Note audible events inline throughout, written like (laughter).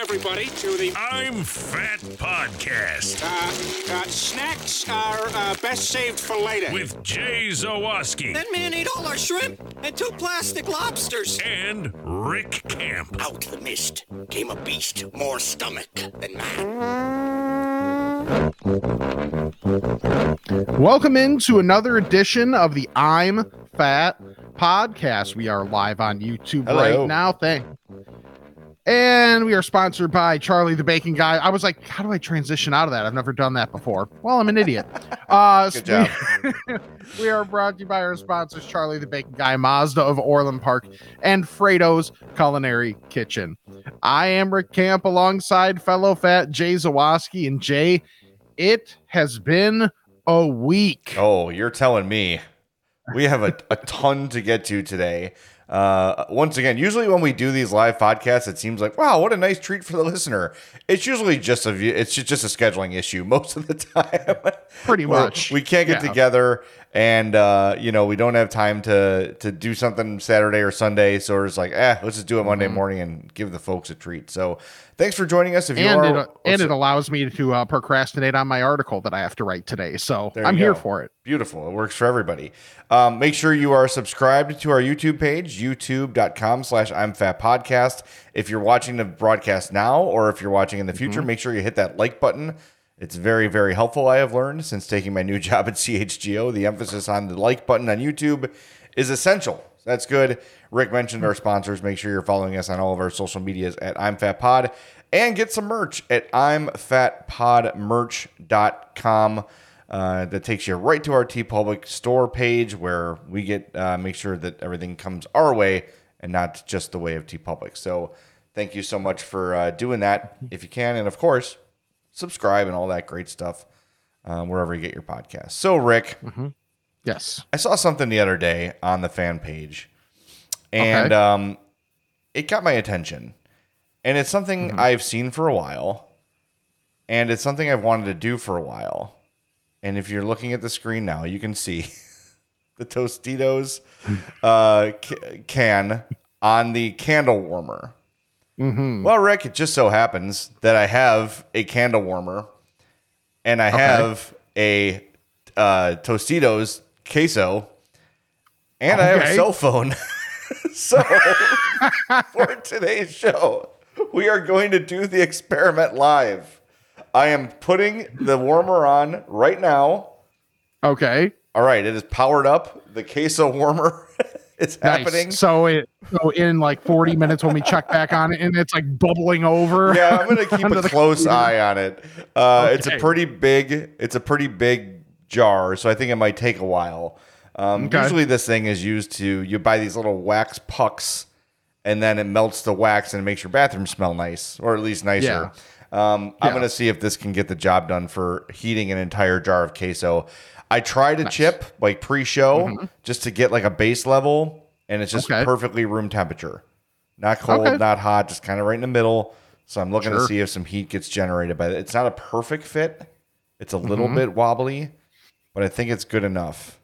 everybody, to the I'm Fat Podcast uh, uh, snacks are uh, best saved for later. with Jay Zawoski That man ate all our shrimp and two plastic lobsters. and Rick Camp. Out the mist came a beast more stomach than man. Welcome into another edition of the I'm Fat podcast. We are live on YouTube Hello. right now. Thank. And we are sponsored by Charlie the Bacon Guy. I was like, how do I transition out of that? I've never done that before. Well, I'm an idiot. (laughs) Uh, Good job. We, (laughs) we are brought to you by our sponsors, Charlie the Bacon Guy, Mazda of Orland Park, and Fredo's Culinary Kitchen. I am Rick Camp alongside fellow fat Jay Zawoski. And Jay, it has been a week. Oh, you're telling me. We have a, a ton to get to today. Uh, once again, usually when we do these live podcasts, it seems like wow, what a nice treat for the listener. It's usually just a view- it's ju- just a scheduling issue (laughs) most of the time. Pretty much. we can't get Yeah. together, and uh, you know we don't have time to to do something Saturday or Sunday. So it's like, eh, let's just do it Monday Mm-hmm. morning and give the folks a treat. So thanks for joining us. If you and are, it, and it allows me to uh, procrastinate on my article that I have to write today. So I'm here go. for it. Beautiful. It works for everybody. Um, make sure you are subscribed to our YouTube page, youtube.com slash I'm Fat Podcast. If you're watching the broadcast now or if you're watching in the future, make sure you hit that like button. It's very, very helpful, I have learned since taking my new (laughs) job at CHGO. The emphasis on the like button on YouTube is essential. That's good. Rick mentioned our sponsors. Make sure you're following us on all of our social medias at I'm Fat Pod and get some merch at i'm fat I'mFatPodMerch.com. Uh, that takes you right to our TeePublic store page where we get uh, make sure that everything comes our way and not just the way of TeePublic. So thank you so much for uh, doing that if you can, and of course subscribe and all that great stuff um, wherever you get your podcast. So Rick, Yes. I saw something the other day on the fan page, and Okay. um, it got my attention. And it's something Mm-hmm. I've seen for a while, and it's something I've wanted to do for a while. And if you're looking at the screen now, you can see (laughs) the Tostitos (laughs) uh, ca- can on the candle warmer. Mm-hmm. Well, Rick, it just so happens that I have a candle warmer, and I have a uh, Tostitos queso, and I have a cell phone. (laughs) so (laughs) for today's show, we are going to do the experiment live. I am putting the warmer on right now. Okay. All right, it is powered up. The queso warmer (laughs) is Nice. happening. So it so in like 40 minutes when we check back on it and it's like bubbling over. yeah, I'm gonna keep (laughs) a close computer. eye on it. Uh, It's a pretty big. It's a pretty big jar, so I think it might take a while. Um, Okay. Usually, this thing is used to you buy these little wax pucks, and then it melts the wax and it makes your bathroom smell nice, or at least nicer. Um, I'm gonna see if this can get the job done for heating an entire jar of queso. I tried a chip like pre-show just to get like a base level, and it's just Mm-hmm. Okay. perfectly room temperature. Not cold, Okay. not hot, just kind of right in the middle. So I'm looking to see if some heat gets generated by it. It's not a perfect fit. It's a little Mm-hmm. bit wobbly, but I think it's good enough.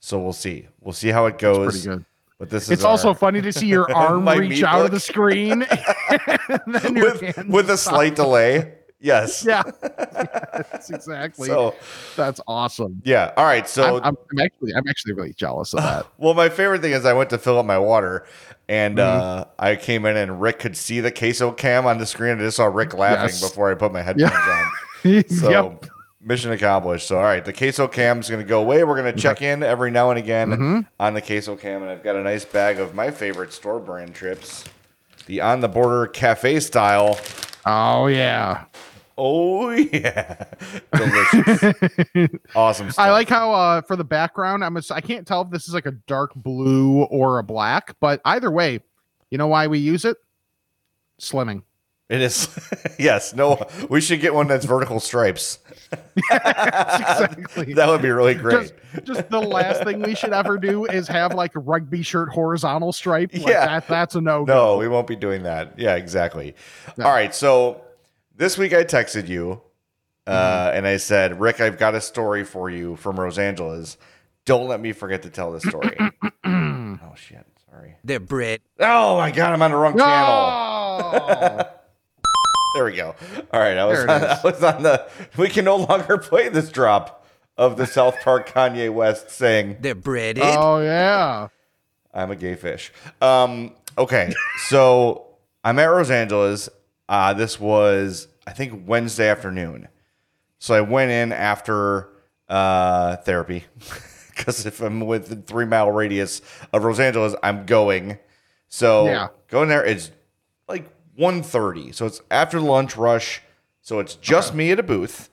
So we'll see. We'll see how it goes. pretty good. But this is It's our- also funny to see your (laughs) arm reach out of the screen. (laughs) (laughs) and then your with with a slight delay. Yes. (laughs) Yeah. (laughs) That's exactly. So That's awesome. yeah. All right. So I'm, I'm, I'm actually I'm actually really jealous of that. (laughs) Well, my favorite thing is I went to fill up my water, and Mm-hmm. uh, I came in and Rick could see the queso cam on the screen. I just saw Rick laughing Yes. before I put my headphones on. So yep. mission accomplished. So all right, the queso cam is going to go away. We're going to check in every now and again Mm-hmm. on the queso cam, and I've got a nice bag of my favorite store brand trips, the on the border cafe style. Oh yeah. Oh (laughs) yeah, delicious, (laughs) awesome. Stuff. I like how uh for the background I'm a, I can't tell if this is like a dark blue or a black, but either way, you know why we use it? Slimming. It is. (laughs) yes. No. We should get one that's vertical stripes. exactly. That would be really great. Just, just the last thing we should ever do is have like a rugby shirt horizontal stripe. Like Yeah. that, that's a no. No, we won't be doing that. Yeah, exactly. All right. So this week I texted you uh, Mm-hmm. and I said, Rick, I've got a story for you from Rosangela's. Don't let me forget to tell this story. (clears throat) oh, shit. Sorry. They're bread. Oh, my God. I'm on the wrong channel. (laughs) There we go. All right, I was on. (laughs) I was on the. We can no longer (laughs) play this drop of the South Park Kanye West saying They're breaded. Oh yeah. I'm a gay fish. Um, okay, so I'm at Rosangelas. Uh, this was, I think, Wednesday afternoon. So I went in after uh, therapy (laughs) because if I'm within three mile radius of Rosangela's, I'm going. So Yeah. going there, it's like 1.30. So it's after lunch rush. So it's just me at a booth.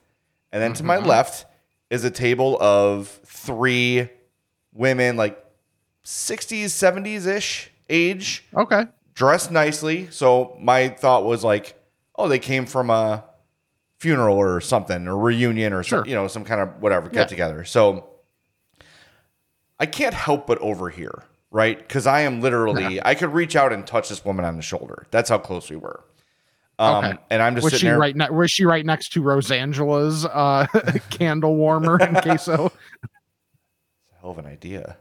And then to my left is a table of three women, like 60s, 70s ish age, Okay. Dressed nicely. So my thought was like, oh, they came from a funeral or something, or reunion or some, you know, some kind of whatever, get Yeah. together. So I can't help but overhear, right? Because I am literally, I could reach out and touch this woman on the shoulder. That's how close we were. Um, Okay. And I'm just Was sitting she there. right? Ne- was she right next to Rosangela's uh, (laughs) candle warmer in (laughs) queso? It's a hell of an idea.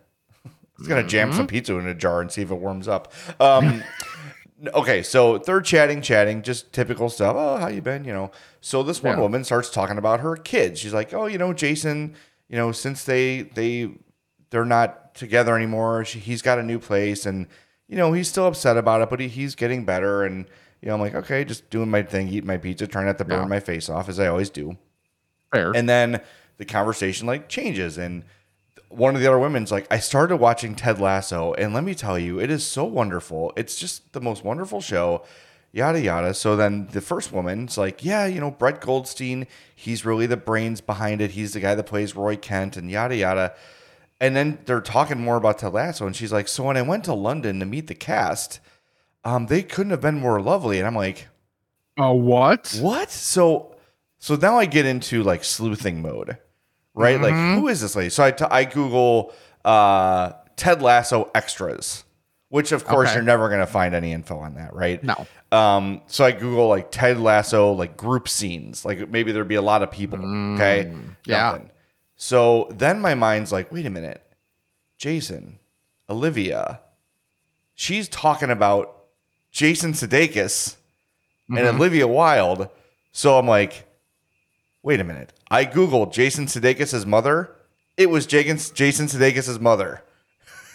Was gonna jam some pizza in a jar and see if it warms up. Um, (laughs) okay, so they're chatting, chatting, just typical stuff. Oh, how you been? You know. So this one Yeah. woman starts talking about her kids. She's like, oh, you know, Jason. You know, since they they they're not together anymore, she, he's got a new place, and you know he's still upset about it, but he, he's getting better. And you know, I'm like, okay, just doing my thing, eating my pizza, trying not to burn Yeah. my face off as I always do. Fair. And then the conversation like changes and one of the other women's like, I started watching Ted Lasso, and let me tell you, it is so wonderful. It's just the most wonderful show, yada yada. So then the first woman's like, Yeah, you know, Brett Goldstein, he's really the brains behind it. He's the guy that plays Roy Kent and yada yada. And then they're talking more about Ted Lasso, and she's like, So when I went to London to meet the cast, um, they couldn't have been more lovely. And I'm like, Oh, what? what? So so now I get into like sleuthing mode, right? Like Mm-hmm. who is this lady? So I, t- I Google uh, Ted Lasso extras, which of course Okay. you're never gonna find any info on that, right? No. Um, so I Google like Ted Lasso like group scenes, like maybe there'd be a lot of people. Okay, Mm, yeah. Nothing. So then my mind's like, wait a minute, Jason, Olivia, she's talking about Jason Sudeikis and Mm-hmm. Olivia Wilde. So I'm like, wait a minute. I Googled Jason Sudeikis' mother. It was Jason Jason Sudeikis' mother.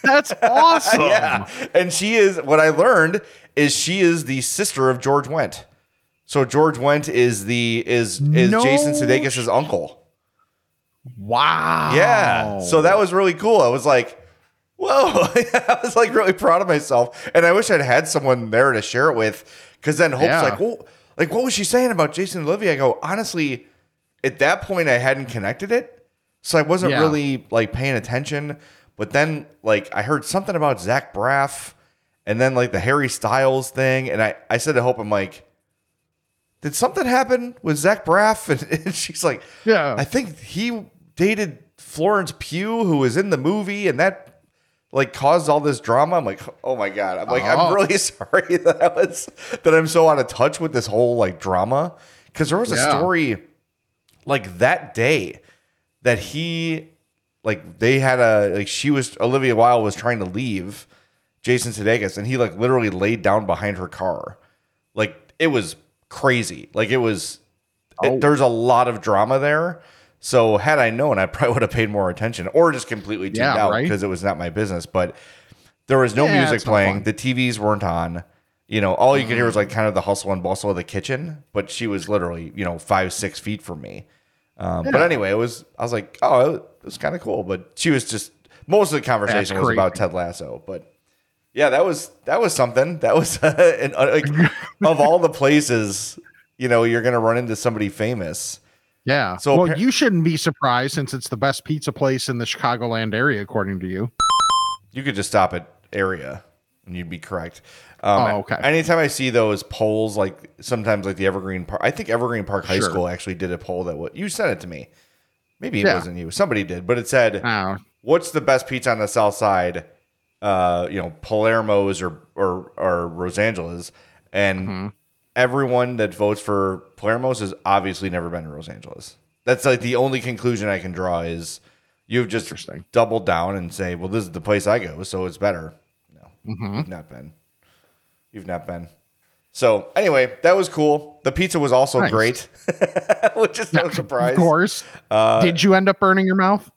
That's (laughs) awesome. Yeah. And she is what I learned is she is the sister of George Wendt. So George Wendt is the is is No Jason Sudeikis' uncle. Wow. Yeah. So that was really cool. I was like, whoa. (laughs) I was like really proud of myself. And I wish I'd had someone there to share it with. Cause then Hope's Yeah. like, well, like what was she saying about Jason and Olivia? I go, honestly, at that point I hadn't connected it. So I wasn't Yeah. really like paying attention. But then like I heard something about Zach Braff and then like the Harry Styles thing. And I, I said to Hope, I'm like, did something happen with Zach Braff? (laughs) And, and she's like, Yeah. I think he dated Florence Pugh, who was in the movie, and that like caused all this drama. I'm like, oh my god. I'm like, Oh. I'm really (laughs) sorry that I was that I'm so out of touch with this whole like drama because there was a Yeah. story like that day that he like they had a like she was Olivia Wilde was trying to leave Jason Sudeikis and he like literally laid down behind her car. Like it was crazy. Like it was it- Oh. there's a lot of drama there. So had I known, I probably (laughs) would have paid more attention or just completely tuned Yeah, out right? because it was not my business. But there was no Yeah, music playing. The TVs weren't on. You know, all you could hear was Mm. like kind of the hustle and bustle of the kitchen. But she was literally, you know, five, six feet from me. Um, But anyway, it was. I was like, oh, it was kind of cool. But she was just most of the conversation was about Ted Lasso. But yeah, that was that was something. That was (laughs) and, uh, like of all the places, you know, you're gonna run into somebody famous. Yeah. So well, you shouldn't be surprised since it's the best pizza place in the Chicagoland area, according to you. You could just stop at area and you'd be correct. Um, Oh, okay. Anytime I see those polls, like sometimes like the Evergreen Park, I think Evergreen Park High Sure. School actually did a poll that what you sent it to me. Maybe it Yeah. wasn't you. Somebody did, but it said, Oh, "What's the best pizza on the South Side?" Uh, you know, Palermo's or or or Rosangelas, and Mm-hmm. everyone that votes for Palermo's has obviously never been to Rosangela's. That's like the only conclusion I can draw is you've just doubled down and say, well, this is the place I go, so it's better. No, Mm-hmm. not been. You've not been. So anyway, that was cool. The pizza was also Nice. great, (laughs) which is no surprise. Of course. Uh, Did you end up burning your mouth?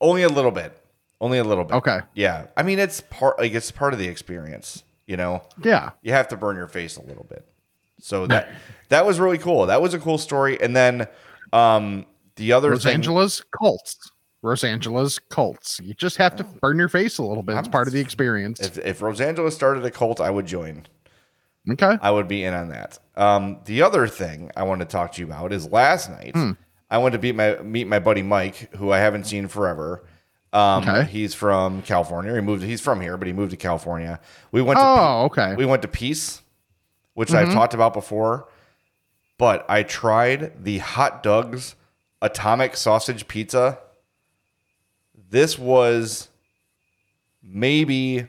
Only a little bit. Only a little bit. Okay. Yeah. I mean, it's part like it's part of the experience. You know, Yeah. you have to burn your face a little bit. So that that was really cool. That was a cool story. And then um the other thing, Rosangela's cults. Rosangela's cults. You just have to burn your face a little bit. It's part of the experience. if if Rosangela started a cult, I would join. Okay. I would be in on that. Um, the other thing I want to talk to you about is last night Hmm. I went to meet my meet my buddy Mike, who I haven't seen forever. Um, Okay. he's from California. He moved. He's from here, but he moved to California. We went to Oh, okay. we went to Piece, which Mm-hmm. I've talked about before. But I tried the Hot Doug's Atomic Sausage Pizza. This was maybe,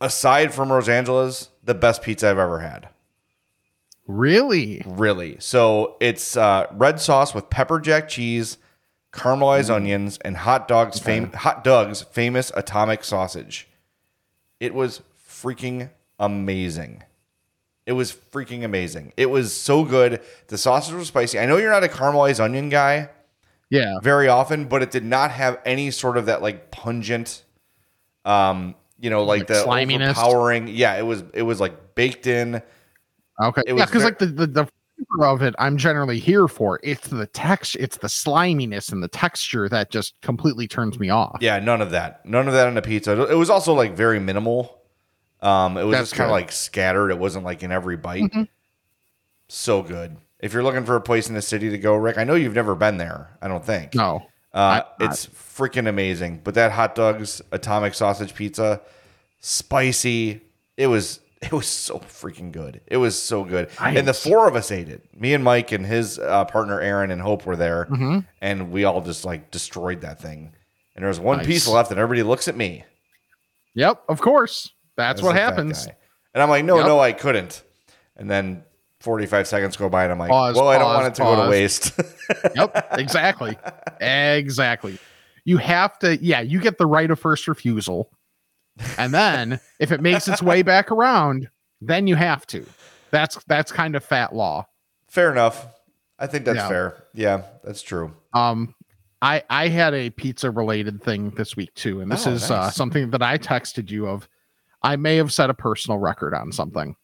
aside from Rosangela's, the best pizza I've ever had. Really? Really. So it's uh, red sauce with pepper jack cheese, caramelized onions, and hot Doug's. Fam- hot Doug's famous atomic sausage. It was freaking amazing. It was freaking amazing. It was so good. The sausage was spicy. I know you're not a caramelized onion guy Yeah. very often, but it did not have any sort of that like pungent, um, you know, like, Like the sliminess? overpowering. Yeah, it was. It was like baked in. Okay. It yeah, was because like the, the the flavor of it, I'm generally here for. It's the text, it's the sliminess and the texture that just completely turns me off. Yeah, none of that. None of that on the pizza. It was also like very minimal. Um, it was That's just kind of. Mm-hmm. like scattered. It wasn't like in every bite. So good. If you're looking for a place in the city to go, Rick, I know you've never been there. I don't think. No. Uh, it's freaking amazing. But that hot Doug's atomic sausage pizza, spicy. It was it was so freaking good. It was so good. And the four of us ate it. Me and Mike and his uh, partner Aaron and Hope were there, Mm-hmm. and we all just like destroyed that thing. And there was one Nice. piece left, and everybody looks at me. Yep, of course. That's what fat happens. guy. And I'm like, no, Yep. no, I couldn't. And then 45 seconds go by, and I'm like, Pause, well, I don't want it to go to waste. (laughs) Yep, exactly. exactly. You have to, yeah, you get the right of first refusal. And then if it makes its way back around, then you have to. That's that's kind of fat law. fair enough. I think that's Yeah. fair. Yeah, that's true. Um I I had a pizza related thing this week too, and this Oh, is uh, something that I texted you of. I may have set a personal record on something.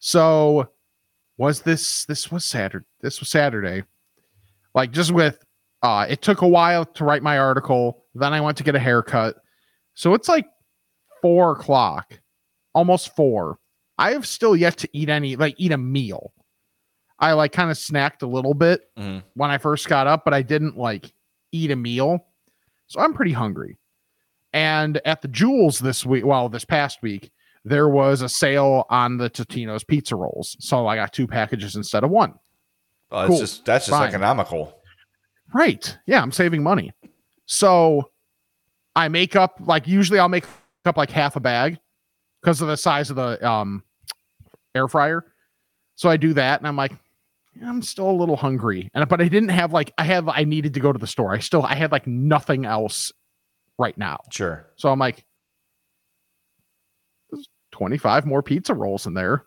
So was this this was Saturday? This was Saturday. Like just with uh it took a while to write my article. Then I went to get a haircut. So it's like four o'clock, almost four. I have still yet to eat any like eat a meal. I like kind of snacked a little bit Mhm. when I first got up, but I didn't like eat a meal. So I'm pretty hungry. And at the Jewels this week, well, this past week, there was a sale on the Totino's pizza rolls. So I got two packages instead of one. Oh, Cool. just that's just Fine. economical. Right. Yeah, I'm saving money. So I make up like usually I'll make up like half a bag because of the size of the um air fryer. So I do that and I'm like I'm still a little hungry. And but I didn't have like I have I needed to go to the store. I still I had like nothing else right now. Sure. So I'm like 25 more pizza rolls in there.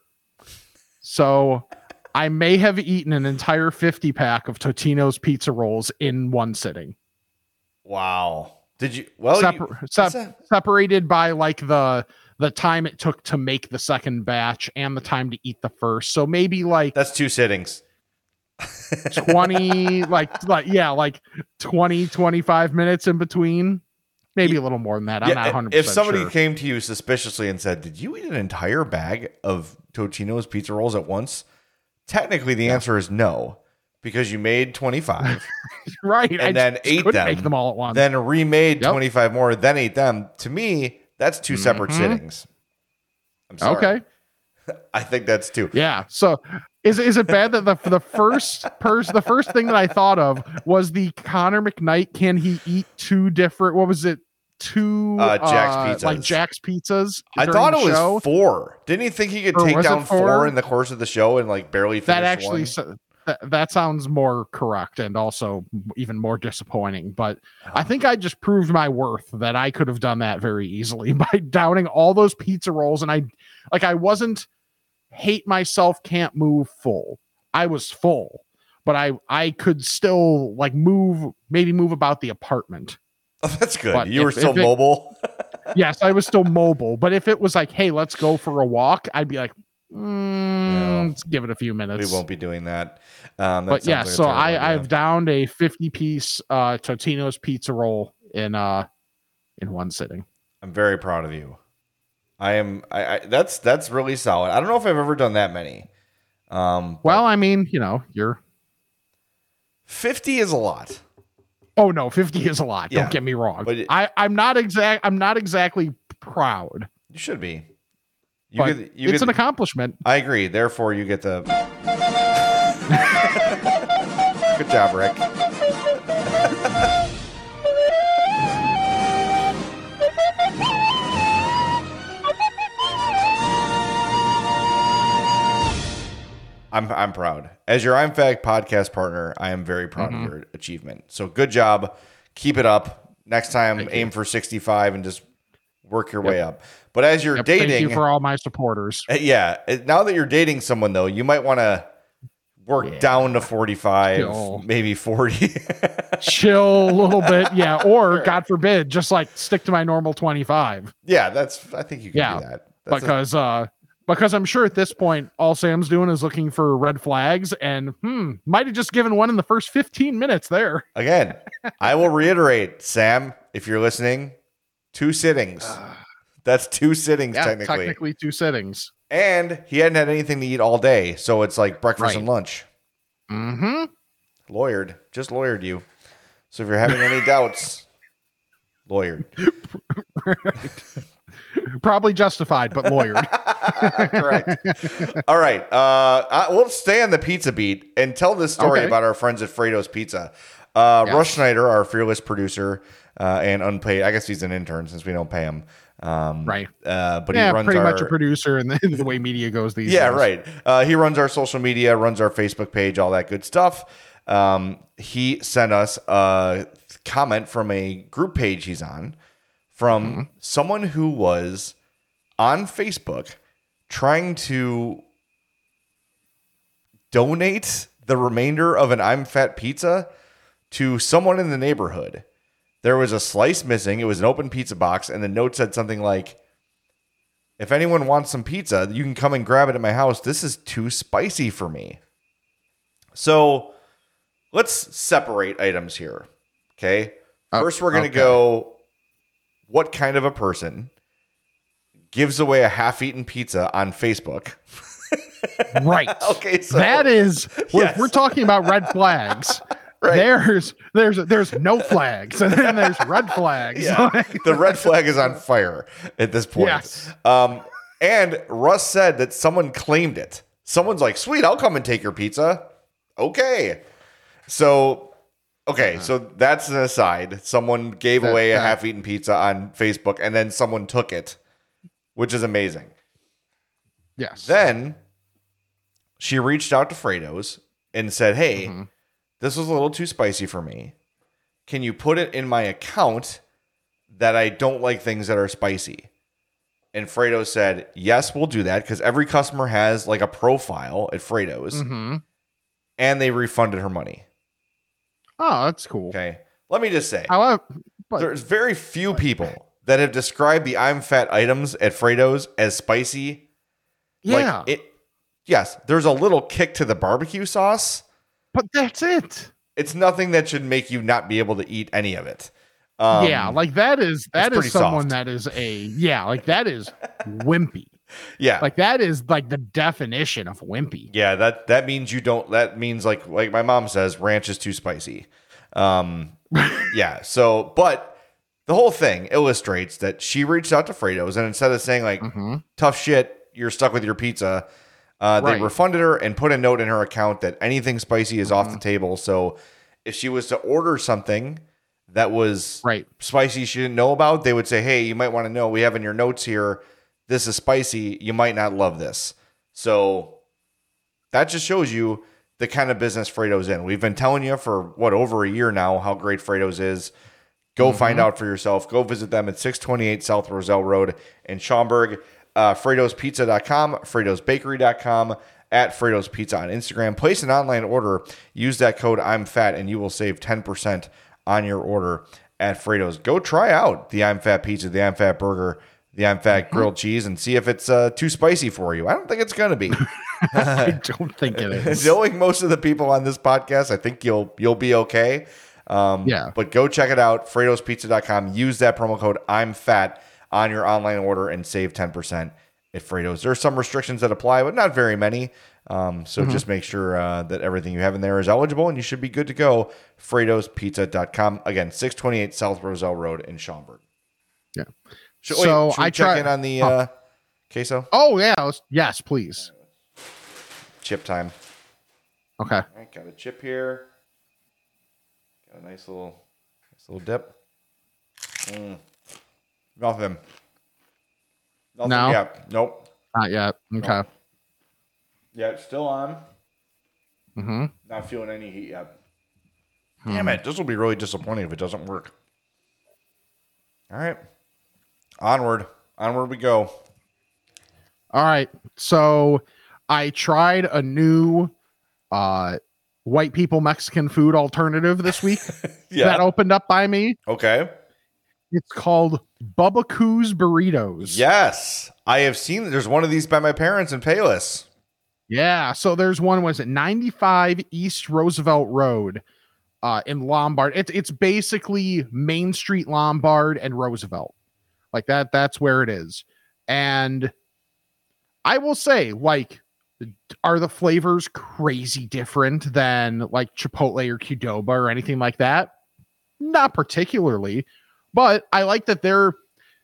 So I may have eaten an entire 50 pack of Totino's pizza rolls in one sitting. Wow. Did you? Well, Separ- you, sep- a- separated by like the the time it took to make the second batch and the time to eat the first. So maybe like that's two sittings. 20 (laughs) like like yeah, like 20 25 minutes in between. Maybe a little more than that. I'm Yeah, not 100%. if somebody sure. came to you suspiciously and said, "Did you eat an entire bag of Totino's pizza rolls at once?" Technically, the answer is no, because you made twenty five, (laughs) right and I then ate couldn't make them, them all at once. then remade Yep. twenty five more, then ate them. To me, that's 2 separate Mhm. sittings. I'm sorry. okay. (laughs) I think that's two. Yeah. So is is it bad that the the first person the first thing that I thought of was the Connor McKnight can he eat two different what was it two Uh, Jack's like Pizzas. Jack's pizzas I thought it was four. Didn't he think he could Or take down four? four? in the course of the show and like barely finish that actually one? so- Th- that sounds more correct and also even more disappointing. But. I think I just proved my worth that I could have done that very easily (laughs) by downing all those pizza rolls. And I, like, I wasn't hate myself, can't move full. I was full, but I I could still like move, maybe move about the apartment. Oh, that's good. But you were still if it- mobile. (laughs) yes, I was still mobile. But if it was like, hey, let's go for a walk, I'd be like, mm, let's give it a few minutes. we won't be doing that. Um, that but yeah, like so I idea. I've downed a 50 piece uh Totino's pizza roll in uh in one sitting. I'm very proud of you. I am. I, I that's that's really solid. I don't know if I've ever done that many. Um, Well, I mean, you know, you're fifty is a lot. oh no, 50 is a lot. Yeah, Don't get me wrong. but it- I I'm not exact I'm not exactly proud. You should be. You get. You it's get an accomplishment. I agree. Therefore, you get the. (laughs) Good job, Rick. (laughs) I'm I'm proud. As your I'm Fat podcast partner, I am very proud Mm-hmm. of your achievement. So good job. Keep it up. Next time, aim for 65 and just work your way up. But as you're Yep, dating, Thank you for all my supporters. uh, Yeah. uh, Now that you're dating someone, though, you might want to work Yeah. down to 45, Chill. maybe 40. (laughs) Chill a little bit, yeah. (laughs) Or God forbid, just like stick to my normal 25. yeah, that's, I think you can Yeah, do that. That's a- because uh because I'm sure at this point all Sam's doing is looking for red flags and hmm might have just given one in the first 15 minutes there. again, (laughs) I will reiterate, Sam, if you're listening, two sittings. That's two sittings, Yeah, technically. technically two sittings. And he hadn't had anything to eat all day. So it's like breakfast Right. and lunch. Mm-hmm. Lawyered. Just lawyered you. So if you're having any (laughs) doubts, lawyered. (laughs) Probably justified, but lawyered. (laughs) Correct. All right. Uh, I, we'll stay on the pizza beat and tell this story Okay. about our friends at Fredo's Pizza. Uh, Yes. Russ Schneider, our fearless producer uh, and unpaid, I guess he's an intern since we don't pay him. Um, Right. Uh, but yeah, he runs pretty our, much a producer in the, in the way media goes these days. yeah, days. right. Uh, he runs our social media, runs our Facebook page, all that good stuff. Um, he sent us a comment from a group page he's on from Mm-hmm. someone who was on Facebook trying to donate the remainder of an I'm Fat pizza to someone in the neighborhood. There was a slice missing. It was an open pizza box, and the note said something like, if anyone wants some pizza, you can come and grab it at my house. This is too spicy for me. So let's separate items here. Okay. Oh, First, we're going to okay. go what kind of a person gives away a half eaten pizza on Facebook? (laughs) Right. Okay. So that is we're, we're talking about red flags. (laughs) Right. There's there's there's no flags (laughs) and then there's red flags. Yeah. the red flag is on fire at this point. Yes. Um, and Russ said that someone claimed it. Someone's like, "Sweet, I'll come and take your pizza." Okay. So, okay, so that's an aside. Someone gave That- away a that- half-eaten pizza on Facebook, and then someone took it, which is amazing. yes. Then she reached out to Fredo's and said, Hey, Mhm. this was a little too spicy for me. Can you put it in my account that I don't like things that are spicy? And Fredo said, Yes, we'll do that because every customer has like a profile at Fredo's hmm and they refunded her money. Oh, that's cool. Okay. Let me just say, However, but there's very few people that have described the I'm fat items at Fredo's as spicy yeah, Like it yes, there's a little kick to the barbecue sauce. but that's it. It's nothing that should make you not be able to eat any of it. Um, yeah, like that is that is someone soft. that is a yeah, like that is (laughs) wimpy. Yeah. Like that is like the definition of wimpy. yeah, that that means you don't that means like like my mom says ranch is too spicy. Um (laughs) yeah, so but the whole thing illustrates that she reached out to Fredo's and instead of saying like hmm tough shit, you're stuck with your pizza. Uh, they Right. refunded her and put a note in her account that anything spicy is Mm-hmm. off the table. So if she was to order something that was Right. spicy she didn't know about, they would say, Hey, you might want to know we have in your notes here, this is spicy. You might not love this. So that just shows you the kind of business Fredo's in. We've been telling you for what over a year now how great Fredo's is. Go find out for yourself. Go visit them at 628 South Roselle Road in Schaumburg. Uh, Fredo'sPizza.com, Fredo'sBakery.com, at Fredo's Pizza on Instagram. Place an online order. Use that code I'm fat, and you will save 10% on your order at Fredo's. Go try out the I'm Fat Pizza, the I'm Fat Burger, the I'm Fat Grilled Cheese, and see if it's uh, too spicy for you. I don't think it's going to be. (laughs) (laughs) I don't think it is. (laughs) Knowing most of the people on this podcast, I think you'll you'll be okay. Um, Yeah. But go check it out, Fredo'sPizza.com. Use that promo code I'm fat on your online order and save 10% at Fredo's. There's some restrictions that apply, but not very many. Um, so just make sure uh, that everything you have in there is eligible and you should be good to go. Fredo'sPizza.com. Again, 628 South Roselle Road in Schaumburg. Yeah. Should, So should we I check try- in on the Huh. uh, queso Oh yeah, yes, please. chip time. Okay. All right, got a chip here. Got a nice little, nice little dip. Mm. Nothing. Nothing No? yet. Nope. Not yet. Okay. Yeah, it's still on. Mm-hmm. Not feeling any heat yet. Damn it! This will be really disappointing if it doesn't work. All right, onward, onward we go. All right. So I tried a new uh white people Mexican food alternative this week (laughs) yeah. that opened up by me. Okay. It's called Bubbakoo's Burritos. Yes, I have seen. There's one of these by my parents in Payless. Yeah. So there's one was it 95 East Roosevelt Road uh in Lombard. It's it's basically Main Street Lombard and Roosevelt. Like that that's where it is. And I will say like are the flavors crazy different than like Chipotle or Qdoba or anything like that? Not particularly, but I like that they're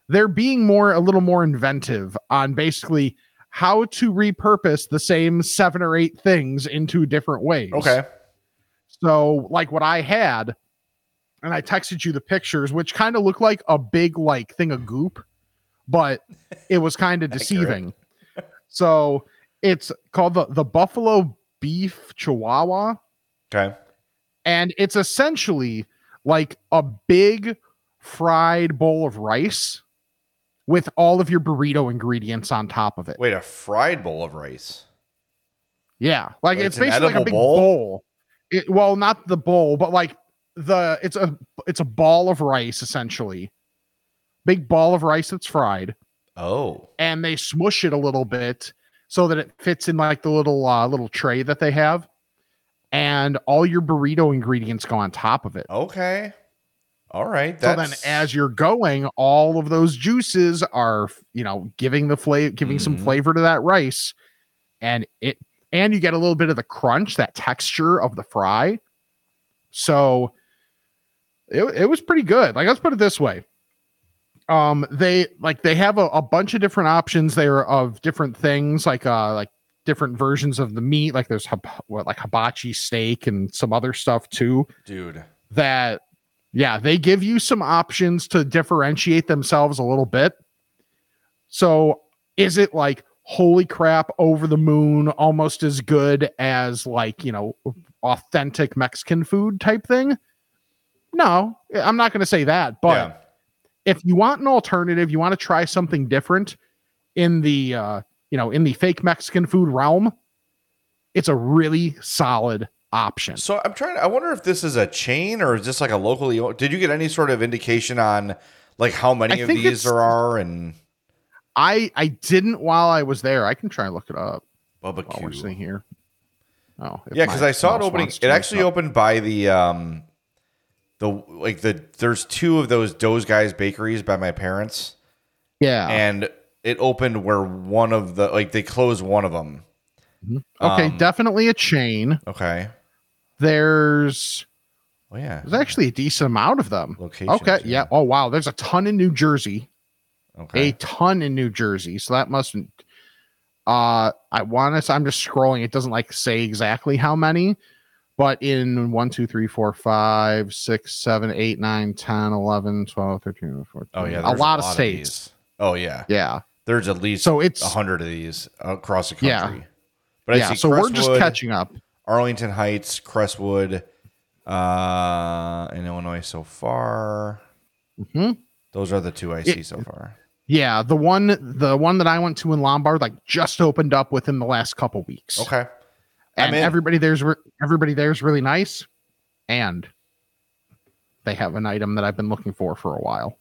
they're being more a little more inventive on basically how to repurpose the same seven or eight things into different ways. Okay. So, like what I had, and I texted you the pictures, which kind of looked like a big like thing of goop, but (laughs) it was kind of deceiving. so it's called the the Buffalo Beef Chihuahua, Okay. and it's essentially like a big fried bowl of rice with all of your burrito ingredients on top of it. Wait, a fried bowl of rice. Yeah, like it's, it's basically like a big bowl? bowl. It, well, not the bowl, but like the it's a it's a ball of rice essentially, big ball of rice that's fried, Oh. and they smush it a little bit so that it fits in like the little uh, little tray that they have, and all your burrito ingredients go on top of it. Okay. All right. So then, as you're going, all of those juices are, you know, giving the flavor, giving some Mhm. flavor to that rice, and it, and you get a little bit of the crunch, that texture of the fry. So, it it was pretty good. Like, let's put it this way. Um, they like they have a, a bunch of different options there of different things, like uh, like different versions of the meat. Like there's what like hibachi steak and some other stuff too dude. that yeah they give you some options to differentiate themselves a little bit so is it like holy crap over the moon almost as good as like you know authentic mexican food type thing no i'm not going to say that but yeah. if you want an alternative you want to try something different in the uh you know in the fake mexican food realm it's a really solid option So I'm trying. I wonder if this is a chain or is this like a locally? Did you get any sort of indication on like how many I of these there are and I I didn't while I was there. I can try and look it up while we're barbecue? sitting here. Oh, Yeah, because I saw it opening. It actually opened by the um, the like the there's two of those Doze Guys bakeries by my parents, Yeah. and it opened where one of the like they closed one of them. okay, um, definitely a chain. Okay. There's Oh yeah. there's actually a decent amount of them. Locations, Okay. yeah. Yeah. Oh wow. There's a ton in New Jersey. Okay. A ton in New Jersey. So that mustn't Uh, I want to. I'm just scrolling. It doesn't like say exactly how many, but in 1, 2, 3, 4, 5, 6, 7, 8, 9, 10, 11, 12, 13, 14. Oh yeah. a there's lot of states. these. oh yeah. yeah. There's at least So it's a hundred of these across the country. Yeah. But I yeah. see So we're just catching up. Arlington Heights, Crestwood, uh, in Illinois so far. Mhm. Those are the two I see so far. Yeah, the one the one that I went to in Lombard like just opened up within the last couple weeks. Okay. And everybody there's re- everybody there's really nice, and they have an item that I've been looking for for a while.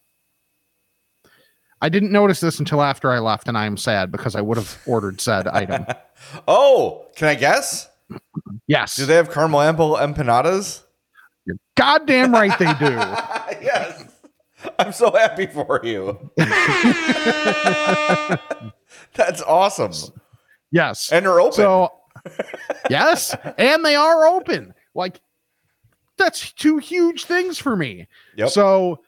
I didn't notice this until after I left, and I am sad because I would have ordered said item. (laughs) Oh, can I guess? Yes, Do they have caramel apple empanadas? you're goddamn right they do. (laughs) yes. I'm so happy for you. (laughs) That's awesome. Yes, And they're open. So, yes, and they are open. Like, that's two huge things for me. Yep. So,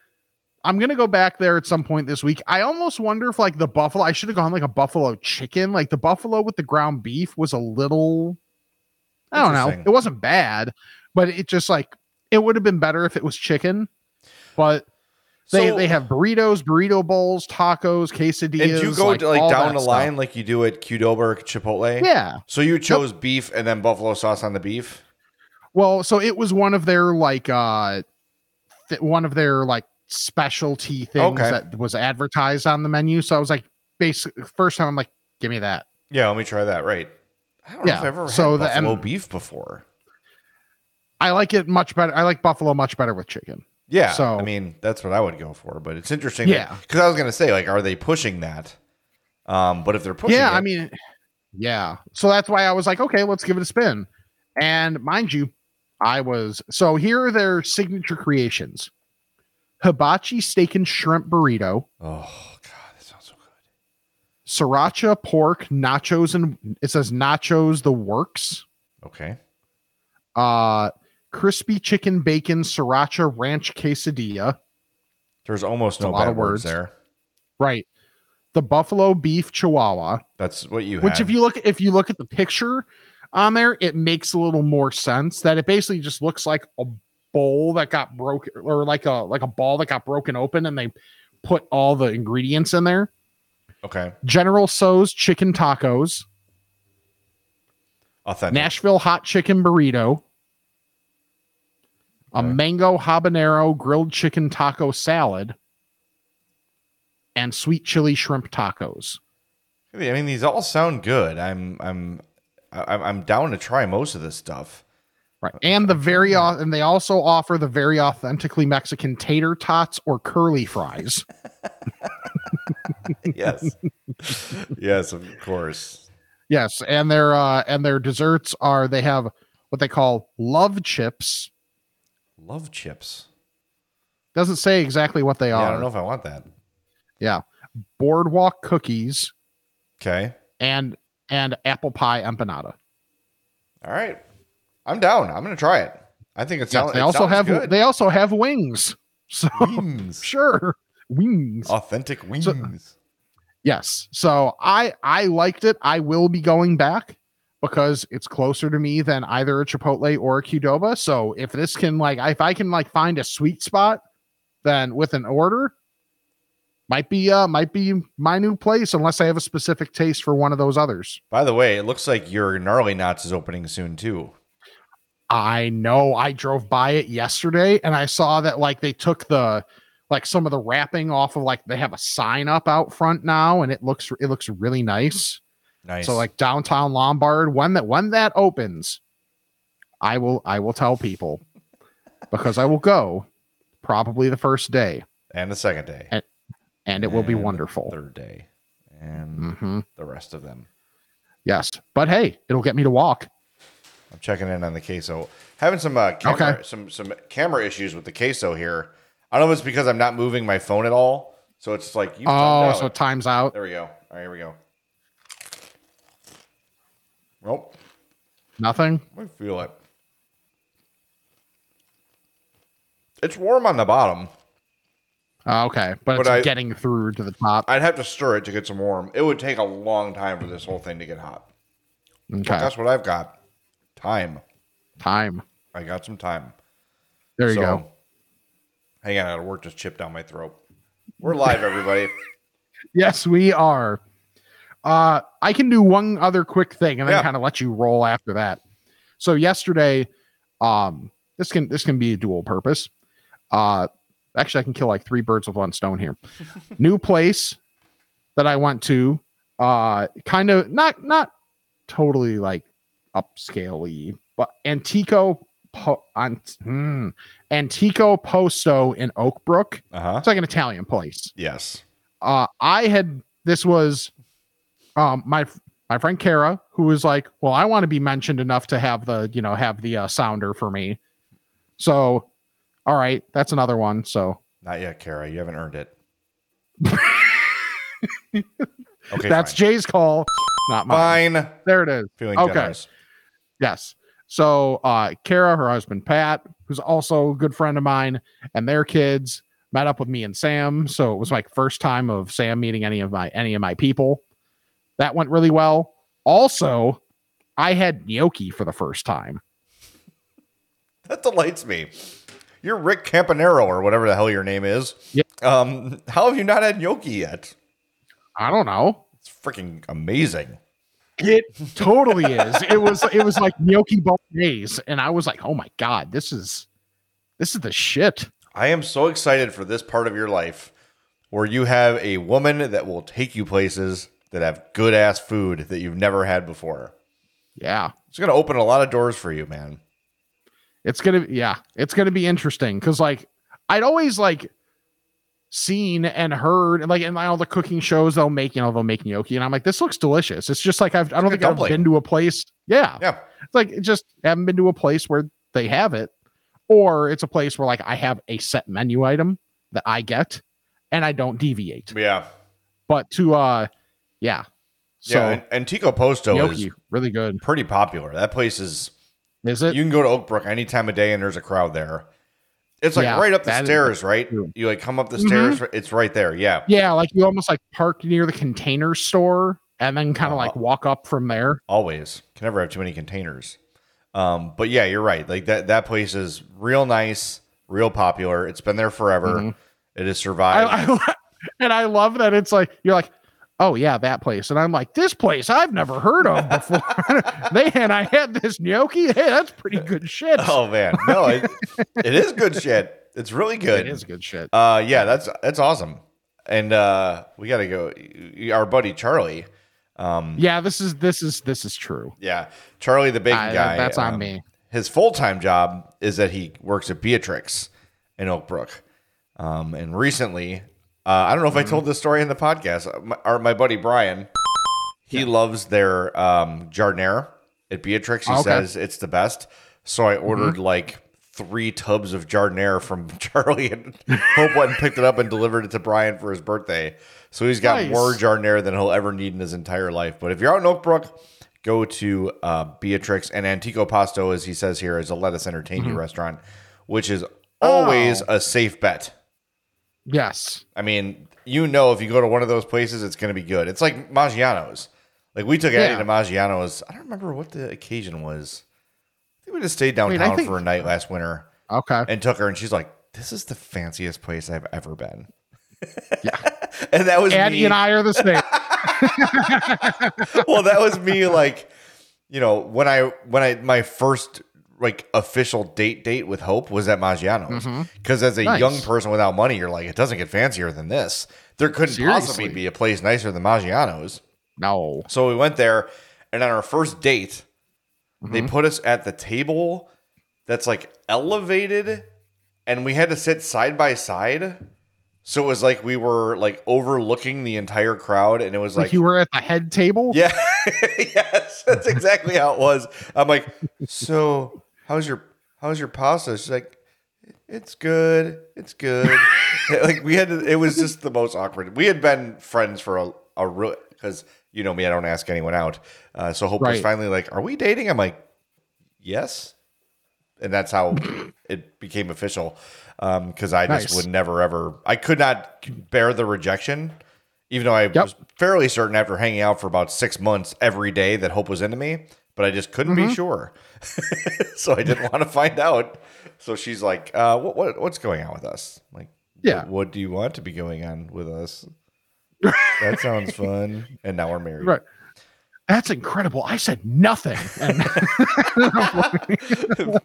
I'm gonna go back there at some point this week. I almost wonder if like the buffalo. I should have gone like a buffalo chicken. Like the buffalo with the ground beef was a little. I don't know. It wasn't bad, but it just like it would have been better if it was chicken. But they So- they have burritos, burrito bowls, tacos, quesadillas. and you go like, to, like down the stuff. line like you do at Qdoba or Chipotle? Yeah. So you chose beef and then buffalo sauce on the beef? Well, so it was one of their like uh th- one of their like specialty things Okay. that was advertised on the menu. So I was like basically first time I'm like, give me that. Yeah, let me try that. Right. I don't know if Yeah, I've ever so had the- buffalo and- beef before. I like it much better. I like buffalo much better with chicken. Yeah. So- I mean, that's what I would go for. But it's interesting. Yeah. Because I was gonna say, like, are they pushing that? Um, but if they're pushing yeah, it, I mean, yeah. So that's why I was like, okay, let's give it a spin. And mind you, I was so here are their signature creations: hibachi steak and shrimp burrito, Oh god, that sounds so good. sriracha pork nachos, and it says nachos the works. Okay. uh crispy chicken bacon sriracha ranch quesadilla There's almost a no lot bad of words words. there. right the buffalo beef chihuahua That's what you which had. if you look if you look at the picture on there it makes a little more sense that it basically just looks like a bowl that got broken or like a like a ball that got broken open and they put all the ingredients in there okay. general Tso's chicken tacos Authentic. nashville hot chicken burrito a mango habanero grilled chicken taco salad, and sweet chili shrimp tacos. I mean, these all sound good. I'm I'm I'm I'm down to try most of this stuff. Right. And the very and they also offer the very authentically Mexican tater tots or curly fries. (laughs) Yes. yes, of course. yes, and their uh and their desserts are they have what they call love chips. Love chips. Doesn't say exactly what they Yeah, I don't know if I want that. Yeah. Boardwalk cookies Okay. and and apple pie empanada. All right. I'm down. I'm gonna try it. I think it's sounds. they it also have good. they also have wings. (laughs) So wings. (laughs) sure. Wings. Authentic wings. So- Yes. So I I liked it. I will be going back because it's closer to me than either a Chipotle or a Qdoba. So if this can like if I can like find a sweet spot, then with an order, might be uh might be my new place unless I have a specific taste for one of those others. By the way, it looks like your gnarly knots is opening soon too. I know I drove by it yesterday and I saw that like they took the like some of the wrapping off of like they have a sign up out front now and it looks it looks really nice. Nice. So like downtown Lombard, when that when that opens, I will I will tell people because I will go probably the first day and the second day. And- and it will be And wonderful. Third day. And hmm the rest of them. Yes, but hey, it'll get me to walk. I'm checking in on the queso. Having some uh, camera, Okay. some some camera issues with the queso here. I don't know if it's because I'm not moving my phone at all. So it's like you. Oh, so out. time's out. there we go. All right, here we go. Nope. Nothing. I feel it. It's warm on the bottom. Oh, okay, but, But it's I- getting through to the top. I'd have to stir it to get some warm. It would take a long time for this whole thing to get hot. But Okay, that's what I've got. Time. time. I got some time. There you So, go. Hang on, I gotta work this chip down my throat. We're live, everybody. (laughs) Yes, we are. Uh, I can do one other quick thing and then Yeah. kind of let you roll after that. So yesterday, um, this can this can be a dual purpose. Uh, actually, I can kill like three birds with one stone here. (laughs) New place that I went to, uh, kind of not not totally like upscaley, but Antico po- on hmm, Antico Posto in Oakbrook. Uh huh. It's like an Italian place Yes. uh i had this was um my my friend kara who was like well i want to be mentioned enough to have the you know have the uh, sounder for me so all right that's another one so Not yet, Kara. You haven't earned it. (laughs) okay. that's fine. jay's call not mine fine. there it is Feeling Okay. generous. yes so uh kara her husband pat who's also a good friend of mine and their kids met up with me and sam so it was like first time of sam meeting any of my any of my people that went really well also i had gnocchi for the first time That delights me. You're Rick Campanero or whatever the hell your name is. Yeah. Um, how have you not had gnocchi yet? i don't know It's freaking amazing. it totally is it was it was like gnocchi bolognese and i was like oh my god this is this is the shit I am so excited for this part of your life where you have a woman that will take you places that have good ass food that you've never had before. yeah It's going to open a lot of doors for you, man. it's gonna yeah it's gonna be interesting because like i'd always like seen and heard and like in all the cooking shows they'll make you know they'll make gnocchi and i'm like this looks delicious it's just like I've, i don't think i've been to a place yeah Yeah. it's like it just haven't been to a place where they have it or it's a place where like i have a set menu item that i get and i don't deviate Yeah. but to uh yeah so yeah. Antico Posto gnocchi is really good pretty popular. That place is, is it you can go to Oakbrook any time of day and there's a crowd there. It's like Yeah, right up the is- stairs, right? You like come up the Mhm. stairs, it's right there. Yeah. Yeah, like you almost like park near the container store and then kind of Uh-huh. like walk up from there. Always. Can never have too many containers. Um, but yeah, you're right. Like that that place is real nice, real popular. It's been there forever. Mhm. It has survived. I, I, (laughs) and I love that it's like you're like, oh yeah, that place, and I'm like, this place I've never heard of (laughs) before. (laughs) they and I had this gnocchi. Hey, that's pretty good shit. (laughs) oh man. No, it, it is good shit. It's really good. it is good shit. Uh yeah, that's that's awesome. And uh we gotta go our buddy Charlie. Um Yeah, this is this is this is true. yeah, Charlie the big guy. that's on um, me. His full time job is that he works at Beatrix in Oakbrook. Um, and recently, uh, I don't know if I Mm-hmm. told this story in the podcast. uh, My, our, my buddy Brian, he loves their um, giardiniera at Beatrix. He Okay. Mm-hmm. says it's the best. So I ordered like three tubs of giardiniera from (laughs) Charlie, and Hope went and picked it up and delivered it to Brian for his birthday. So he's got Nice. more giardiniera than he'll ever need in his entire life. But if you're out in Oakbrook, go to uh, Beatrix and Antico Posto, as he says here, is a Lettuce Entertain Mm-hmm. you restaurant, which is always Oh. a safe bet. Yes. I mean, you know, if you go to one of those places, it's going to be good. It's like Maggiano's. Like we took Addie Yeah. to Maggiano's. I don't remember what the occasion was. I think we just stayed mean, I downtown think- for a night last winter Okay. and took her, and she's like, "This is the fanciest place I've ever been." (laughs) Yeah. (laughs) and that was Addie me. and I are the same. (laughs) well, that was me. Like, you know, when I when I my first like official date date with Hope was at Maggiano's mm-hmm. because as a Nice. young person without money, you're like, it doesn't get fancier than this. There couldn't possibly be a place nicer than Maggiano's. No. So we went there, and on our first date, they mm-hmm. put us at the table that's like elevated, and we had to sit side by side. So it was like we were like overlooking the entire crowd, and it was Like, like, you were at the head table. yeah, (laughs) yes, that's exactly how it was. I'm like, so how's your how's your pasta? She's like, it's good, it's good. (laughs) (laughs) like we had to, it was just the most awkward. We had been friends for a a real because you know me, I don't ask anyone out. Uh, so Hope was finally like, are we dating? I'm like, yes, and that's how (clears throat) it became official. Because I just would never ever, I could not bear the rejection even though I was fairly certain after hanging out for about six months every day that Hope was into me, but I just couldn't Mm-hmm. be sure. (laughs) so I didn't want to find out. So she's like, uh, what, what what's going on with us? I'm like, Yeah. "What- What do you want to be going on with us? (laughs) that sounds fun. And now we're married. Right. That's incredible. I said nothing. (laughs)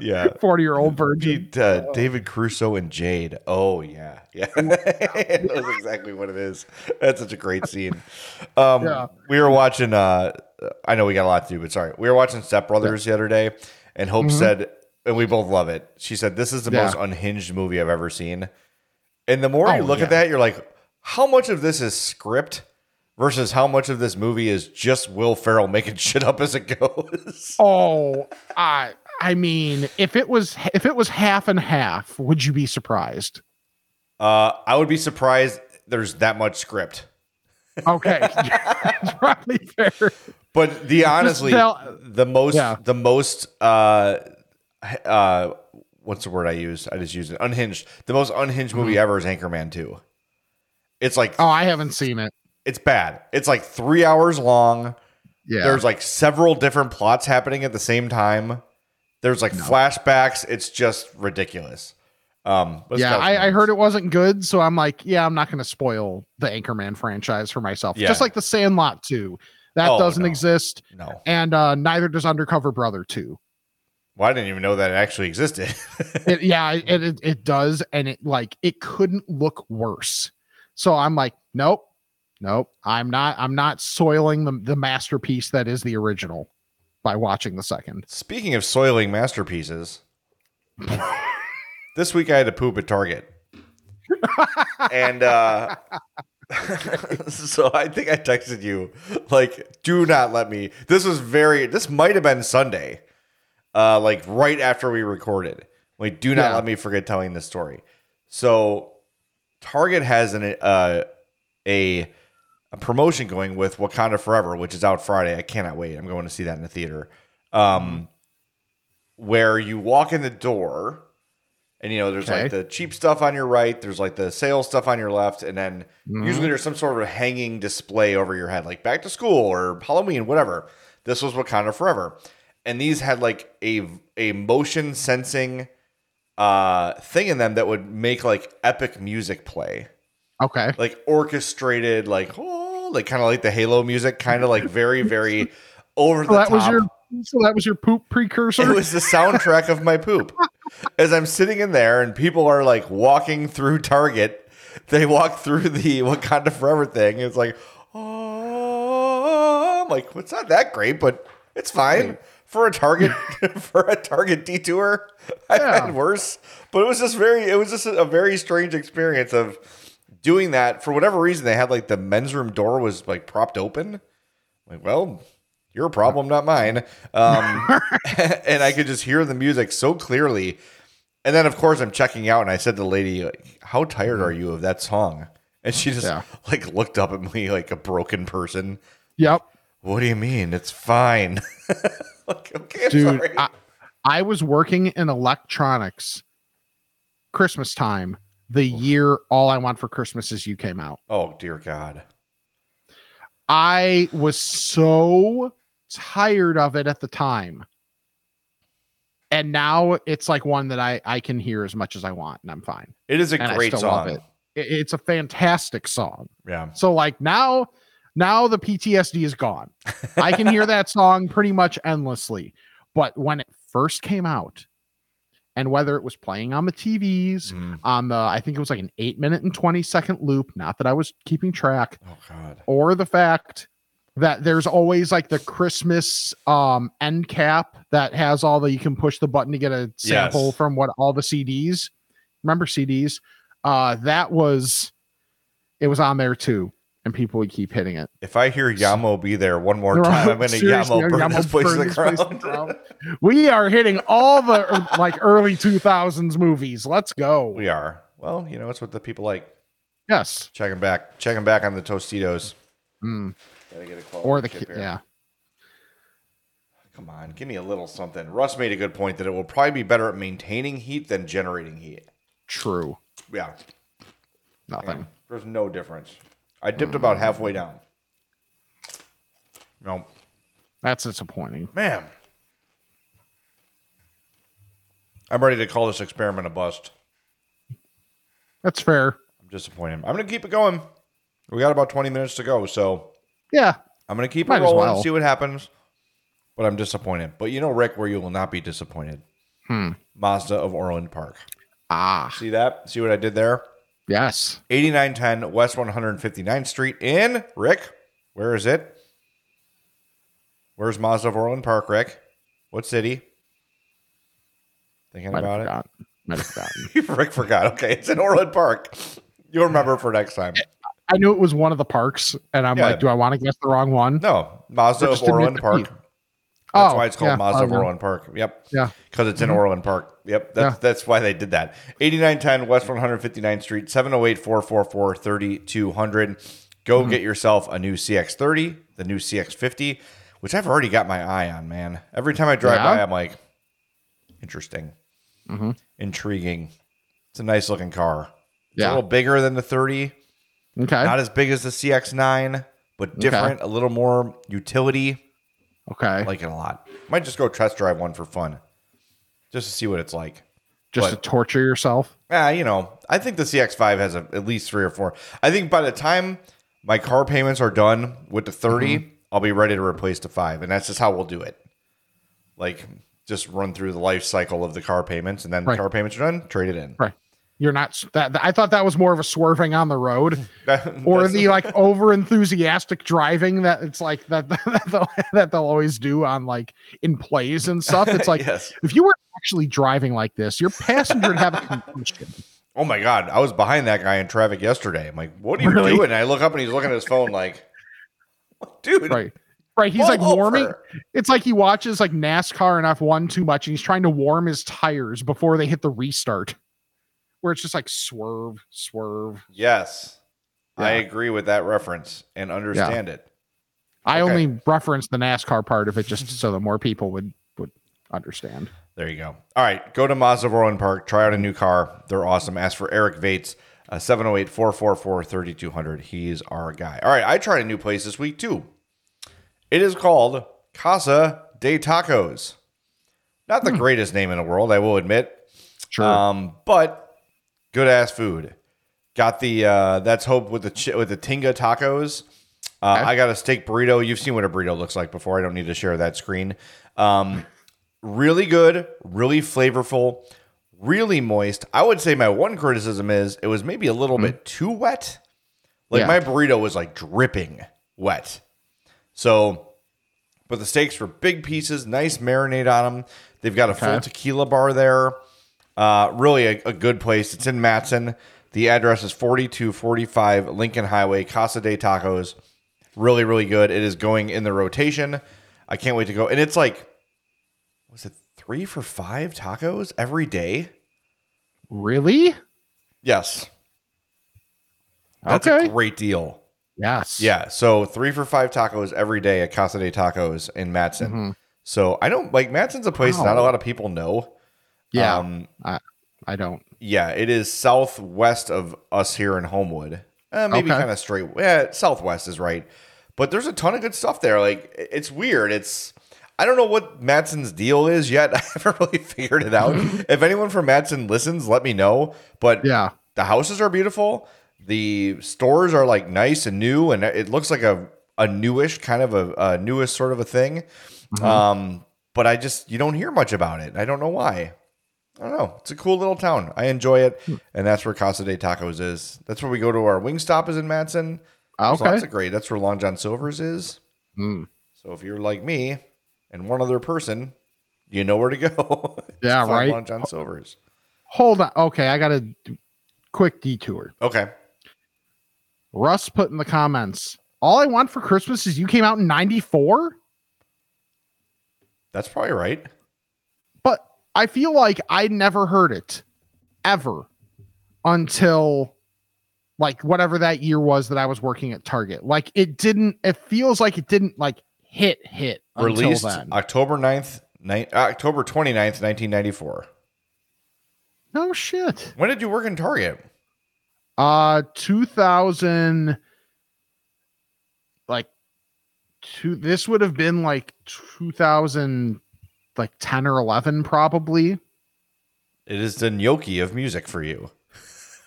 Yeah. 40 year old virgin. Beat, uh, David Crusoe and Jade. Oh yeah, yeah. That's exactly what it is. That's such a great scene. Um, Yeah. We were watching. Uh, I know we got a lot to do, but sorry. We were watching Step Brothers the other day, and Hope said, and we both love it. She said, "This is the Mm-hmm. Yeah. most unhinged movie I've ever seen." And the more Oh, you look yeah. at that, you're like, how much of this is script versus how much of this movie is just Will Ferrell making (laughs) shit up as it goes? (laughs) Oh, I I mean, if it was if it was half and half, would you be surprised? Uh, I would be surprised there's that much script. Okay. (laughs) Probably fair. But the honestly, the most, Yeah. the most, uh, uh, what's the word I use? I just use it. Unhinged. The most unhinged movie ever is Anchorman Two. It's like Mm-hmm. Oh, I haven't seen it. it's bad. It's like three hours long. Yeah. There's like several different plots happening at the same time. There's like flashbacks. It's just ridiculous. Um, but yeah, I, I heard it wasn't good, so I'm like, yeah, I'm not going to spoil the Anchorman franchise for myself. Yeah. Just like the Sandlot 2. That Oh, doesn't no. exist, no. and uh, neither does Undercover Brother 2. Well, I didn't even know that it actually existed. (laughs) It, yeah, it, it it does, and it like it couldn't look worse. So I'm like, nope, nope. I'm not. I'm not soiling the the masterpiece that is the original by watching the second. Speaking of soiling masterpieces, (laughs) this week I had to poop at Target. and uh (laughs) so I think I texted you like do not let me. This was very this might have been Sunday. Uh like right after we recorded. Like do not Yeah. let me forget telling this story. So Target has an uh a a promotion going with Wakanda Forever, which is out Friday. I cannot wait. I'm going to see that in the theater. Um, where you walk in the door, and you know there's like the cheap stuff on your right, there's like the sales stuff on your left, and then Mm-hmm. usually there's some sort of hanging display over your head, like back to school or Halloween, whatever. This was Wakanda Forever, and these had like a a motion sensing uh thing in them that would make like epic music play Okay. like orchestrated, like oh, like kind of like the Halo music, kind of like very, very (laughs) over the So that top. was your so that was your poop precursor. it was the soundtrack of my poop. (laughs) As I'm sitting in there and people are like walking through Target, they walk through the Wakanda Forever thing. It's like, oh, I'm like, it's not that great, but it's fine for a Target (laughs) for a Target detour. I've Yeah. had worse, but it was just very, it was just a, a very strange experience of doing that for whatever reason. They had like the men's room door was like propped open. Like, well, your problem, not mine. Um, (laughs) and I could just hear the music so clearly. And then, of course, I'm checking out, and I said to the lady, like, "How tired are you of that song?" And she just Yeah. (laughs) like looked up at me like a broken person. yep. What do you mean? It's fine. (laughs) like, okay, I'm Dude, sorry. I, I was working in electronics Christmas time the year All I Want for Christmas Is You came out. oh dear God. I was so tired of it at the time. And now it's like one that I, I can hear as much as I want and I'm fine. It is a And great song. it. It- It's a fantastic song. Yeah. So like now, now the PTSD is gone. I can hear that (laughs) song pretty much endlessly. But when it first came out, and whether it was playing on the TVs, Mm. on the I think it was like an eight minute and 20 second loop, not that I was keeping track, Oh God. or the fact that there's always like the Christmas um end cap that has all the you can push the button to get a sample Yes. from what all the CDs. Remember CDs? Uh that was it was on there too. And people would keep hitting it. If I hear Yah Mo B There one more (laughs) No, time, I'm gonna Yamo burn Yamo this place to burn the this place to the ground. We are hitting all the er, like early 2000s movies. Let's go. we are. Well, you know, it's what the people like. Yes. Checking back, checking back on the Tostitos. Mm. Gotta get a quality Or the chip here. yeah. Come on, give me a little something. Russ made a good point that it will probably be better at maintaining heat than generating heat. True. Yeah, Nothing. there's no difference. I dipped mm. about halfway down. No, That's disappointing. man. I'm ready to call this experiment a bust. That's fair. I'm disappointed. I'm gonna keep it going. We got about 20 minutes to go, so Yeah. I'm gonna keep Might it as rolling, well. see what happens. But I'm disappointed. But you know, Rick, where you will not be disappointed. Hmm. Mazda of Orland Park. Ah, See that? See what I did there? yes. 8910 West 159th Street in Rick. Where is it? Where's Mazda of Orland Park, Rick? What city? Thinking Might about forgotten. Might have (laughs) forgotten. it? Rick forgot. Okay, it's in Orland Park. You'll remember for next time. I knew it was one of the parks, and I'm Yeah. like, do I want to guess the wrong one? No, Mazda of Orland. Park. That's Oh, why it's called yeah, Mazda of Orland Park. Yep. Yeah. Because it's in Orland Park. Yep. That's, Yeah. that's why they did that. 8910 West 159th Street, 708 444 3200. Go Mm-hmm. get yourself a new CX30, the new CX50, which I've already got my eye on, man. Every time I drive Yeah? by, I'm like, interesting, Mm-hmm. intriguing. It's a nice looking car. It's a little bigger than the 30, Okay. not as big as the CX9, but different, a little more utility. okay. I like it a lot. Might just go test drive one for fun, just to see what it's like. Just but- to torture yourself. Yeah, you know, I think the CX5 has a, at least three or four. I think by the time my car payments are done with the 30, Mm-hmm. I'll be ready to replace the five, and that's just how we'll do it. Like, just run through the life cycle of the car payments, and then Right. car payments are done, trade it in. Right. You're not that. I thought that was more of a swerving on the road, (laughs) That- or the like over enthusiastic driving that it's like that (laughs) that they'll, that they'll always do on like in plays and stuff. It's like (laughs) yes. if you were actually driving like this, your passenger would have a concussion. Oh my god, I was behind that guy in traffic yesterday. I'm like, what are you Really? doing? And I look up and he's looking at his phone like, dude, Right. Right. He's like warming. over. It's like he watches like NASCAR and F1 too much and he's trying to warm his tires before they hit the restart. Where it's just like swerve, swerve. Yes, I agree with that reference and understand it. I Okay. only referenced the NASCAR part of it just (laughs) so that more people would would understand. There you go. All right, go to Mazda Orland Park, try out a new car. They're awesome. Ask for Eric Vates, uh, 708 444 3200. He's our guy. All right, I tried a new place this week too. It is called Casa de Tacos. Not the greatest name in the world, I will admit. Sure. Um, but good ass food. Got the uh, that's hope with the chi- with the Tinga tacos. Uh, Okay. I got a steak burrito. You've seen what a burrito looks like before. I don't need to share that screen. Um, really good, really flavorful, really moist. I would say my one criticism is it was maybe a little bit too wet. Like Yeah. my burrito was like dripping wet. So, but the steaks were big pieces, nice marinade on them. They've got a full tequila bar there. Uh, really a, a good place. It's in Matteson. The address is 4245 Lincoln Highway, Casa de Tacos. Really, really good. It is going in the rotation. I can't wait to go. And it's like, was it three for five tacos every day? really? Yes. That's Okay. a great deal. Yes. Yeah. So three for five tacos every day at Casa de Tacos in Matteson. Mhm. So I don't like Matteson's a place not a lot of people know. Yeah. Um, I don't. yeah, it is southwest of us here in Homewood. Uh, maybe Okay. kind of straight. Yeah, southwest is right. But there's a ton of good stuff there. Like it's weird. It's I don't know what Matteson's deal is yet. (laughs) I haven't really (laughs) figured it out. (laughs) if anyone from Matteson listens, let me know. But Yeah. the houses are beautiful. The stores are like nice and new, and it looks like a a newish kind of a, a newest sort of a thing. Um, but I just you don't hear much about it. I don't know why. I don't know. It's a cool little town. I enjoy it, and that's where Casa de Tacos is. That's where we go to our wing stop is in Matteson. There's Okay. of great. That's where Long John Silver's is. Mm. So if you're like me and one other person, you know where to go. (laughs) Yeah, right. Long John Silver's. Hold on. Okay, I got a quick detour. Okay. Russ put in the comments. All I want for Christmas is you came out in 94? That's probably right. I feel like I never heard it ever until like whatever that year was that I was working at Target. Like it didn't it feels like it didn't like hit hit Released until then. October 9th, ni- uh, October 29th, 1994. No shit. When did you work in Target? Uh 2000 like two this would have been like 2000 like 10 or 11 probably. It is the gnocchi of music for you.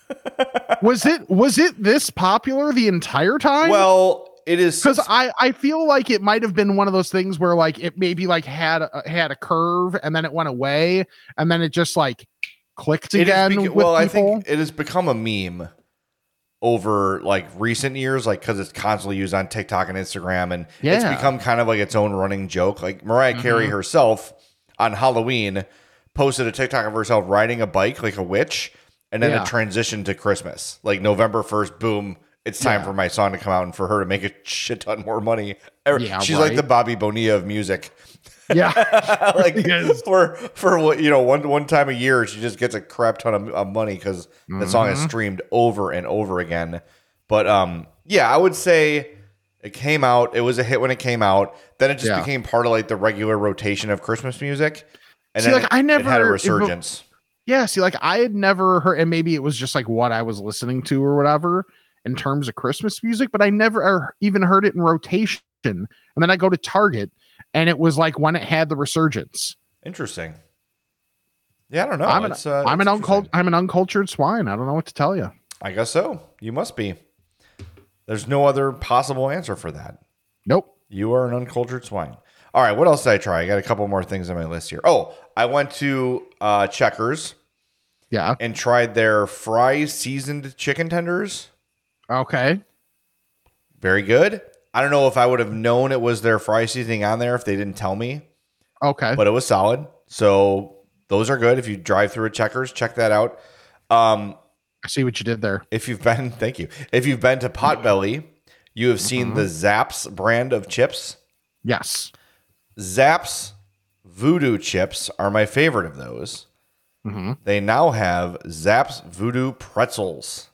(laughs) Was it was it this popular the entire time? Well, it is because I I feel like it might have been one of those things where like it maybe like had a, had a curve and then it went away and then it just like clicked it again beca- with well, I think it has become a meme over like recent years, like because it's constantly used on TikTok and Instagram, and it's become kind of like its own running joke. Like Mariah Carey Mhm. herself on Halloween posted a TikTok of herself riding a bike like a witch, and then Yeah. it transitioned to Christmas, like November first. Boom. It's time Yeah. for my song to come out and for her to make a shit ton more money. Yeah, She's like the Bobby Bonilla of music. Yeah, (laughs) like (laughs) Yes. for for what you know one one time a year she just gets a crap ton of, of money because the song is Mhm. streamed over and over again but um yeah i would say it came out it was a hit when it came out then it just Yeah. became part of like the regular rotation of christmas music and See, then like, it, I it had never- a it- resurgence yeah. See, like I had never heard, and maybe it was just like what I was listening to or whatever in terms of Christmas music, but I never er- even heard it in rotation. And then I go to Target, and it was like when it had the resurgence. interesting yeah i don't know I'm an- uh, I'm an I'm an uncultured swine. I don't know what to tell you. i guess so you must be there's no other possible answer for that Nope. You are an uncultured swine. All right, what else did I try? I got a couple more things on my list here. Oh, I went to uh, Checkers Yeah. and tried their fry seasoned chicken tenders. Okay. Very good. I don't know if I would have known it was their fry seasoning on there if they didn't tell me, Okay. but it was solid. So those are good. If you drive through a Checkers, check that out. Um, I see what you did there. if you've been, (laughs) thank you. If you've been to Potbelly, you have seen the Zapp's brand of chips. Yes. Zapp's Voodoo chips are my favorite of those. hmm They now have Zapp's Voodoo pretzels.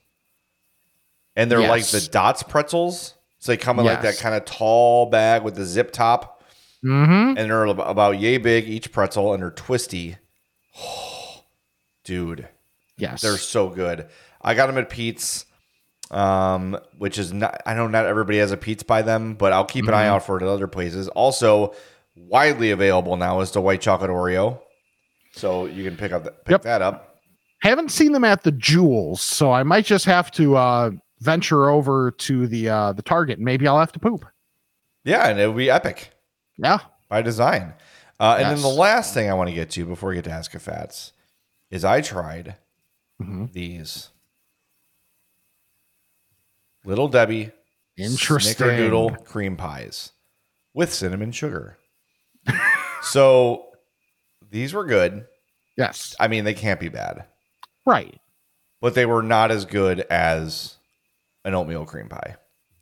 And they're like the Dots pretzels. So they come in like that kind of tall bag with the zip top. hmm And they're about yay big each pretzel and they're twisty. (sighs) dude, Yes. they're so good. I got them at Pete's, um, which is not, I know not everybody has a Pete's by them, but I'll keep an eye Mhm. out for it at other places. Also, widely available now is the white chocolate Oreo. So you can pick up that, pick Yep. that up. haven't seen them at the Jewels, so I might just have to uh venture over to the uh the Target and maybe I'll have to poop. Yeah, and it would be epic Yeah. by design. Uh, and then the last thing I want to get to before we get to Ask a Fats is I tried Mhm. these Little Debbie Interesting. Snickerdoodle cream pies with cinnamon sugar. (laughs) so these were good. Yes. I mean, they can't be bad, Right. but they were not as good as an oatmeal cream pie.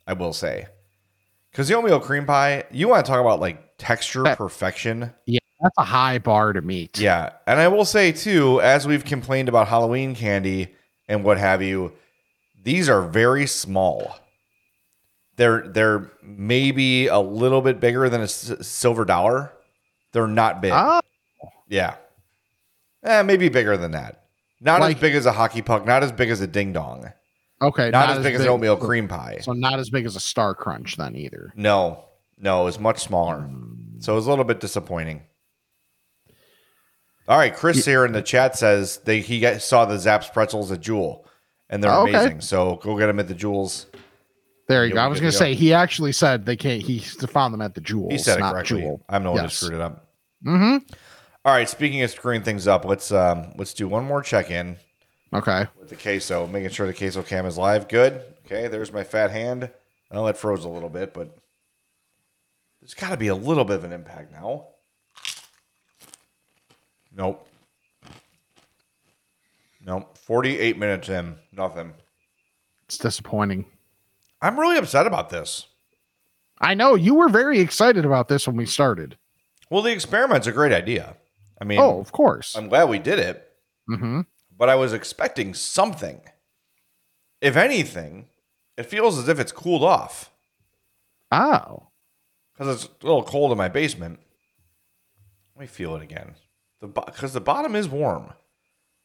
I will say, because the oatmeal cream pie, you want to talk about like texture That- perfection. Yeah, that's a high bar to meet. Yeah, and I will say too, as we've complained about Halloween candy and what have you, these are very small. They're they're maybe a little bit bigger than a s- silver dollar. They're not big. Ah, Yeah, eh, maybe bigger than that. Not Like- as big as a hockey puck. Not as big as a ding dong. Okay. Not, as big as an oatmeal cream pie. So not as big as a Star Crunch then either. No, no, it's much smaller. So it was a little bit disappointing. All right, Chris here in the chat says they he got, saw the Zapp's pretzels at Jewel, and they're Oh, okay. amazing. So go get them at the Jewels. There you You'll go. I was gonna say he actually said they can't. He found them at the Jewels. He said it correctly. Jewel. I'm the one who screwed it up. Mm-hmm. All right, speaking of screwing things up, let's um let's do one more check in Okay. with the queso, making sure the queso cam is live. Good. Okay, there's my fat hand. I know that froze a little bit, but there's got to be a little bit of an impact now. Nope. Nope. 48 minutes in, nothing. It's disappointing. I'm really upset about this. I know you were very excited about this when we started. Well, the experiment's a great idea. I mean, oh, of course. I'm glad we did it, mm-hmm. But I was expecting something. If anything, it feels as if it's cooled off Oh. because it's a little cold in my basement. Let me feel it again. The because the bottom is warm,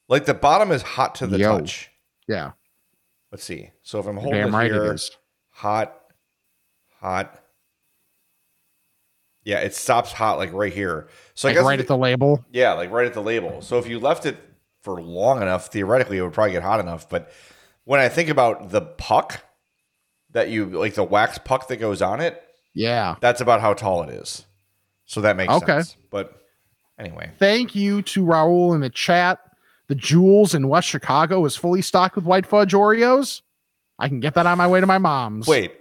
like the bottom is hot to the Yo. touch. Yeah. Let's see. So if I'm holding Damn it right here, it is. hot, hot. Yeah, it stops hot like right here. So I guess right at the label. Yeah, like right at the label. So if you left it for long enough, theoretically, it would probably get hot enough. But when I think about the puck that you like the wax puck that goes on it. Yeah. That's about how tall it is. So that makes Okay. sense. But anyway, Thank you to Raul in the chat. The Jewels in West Chicago is fully stocked with white fudge Oreos. I can get that on my way to my mom's. wait,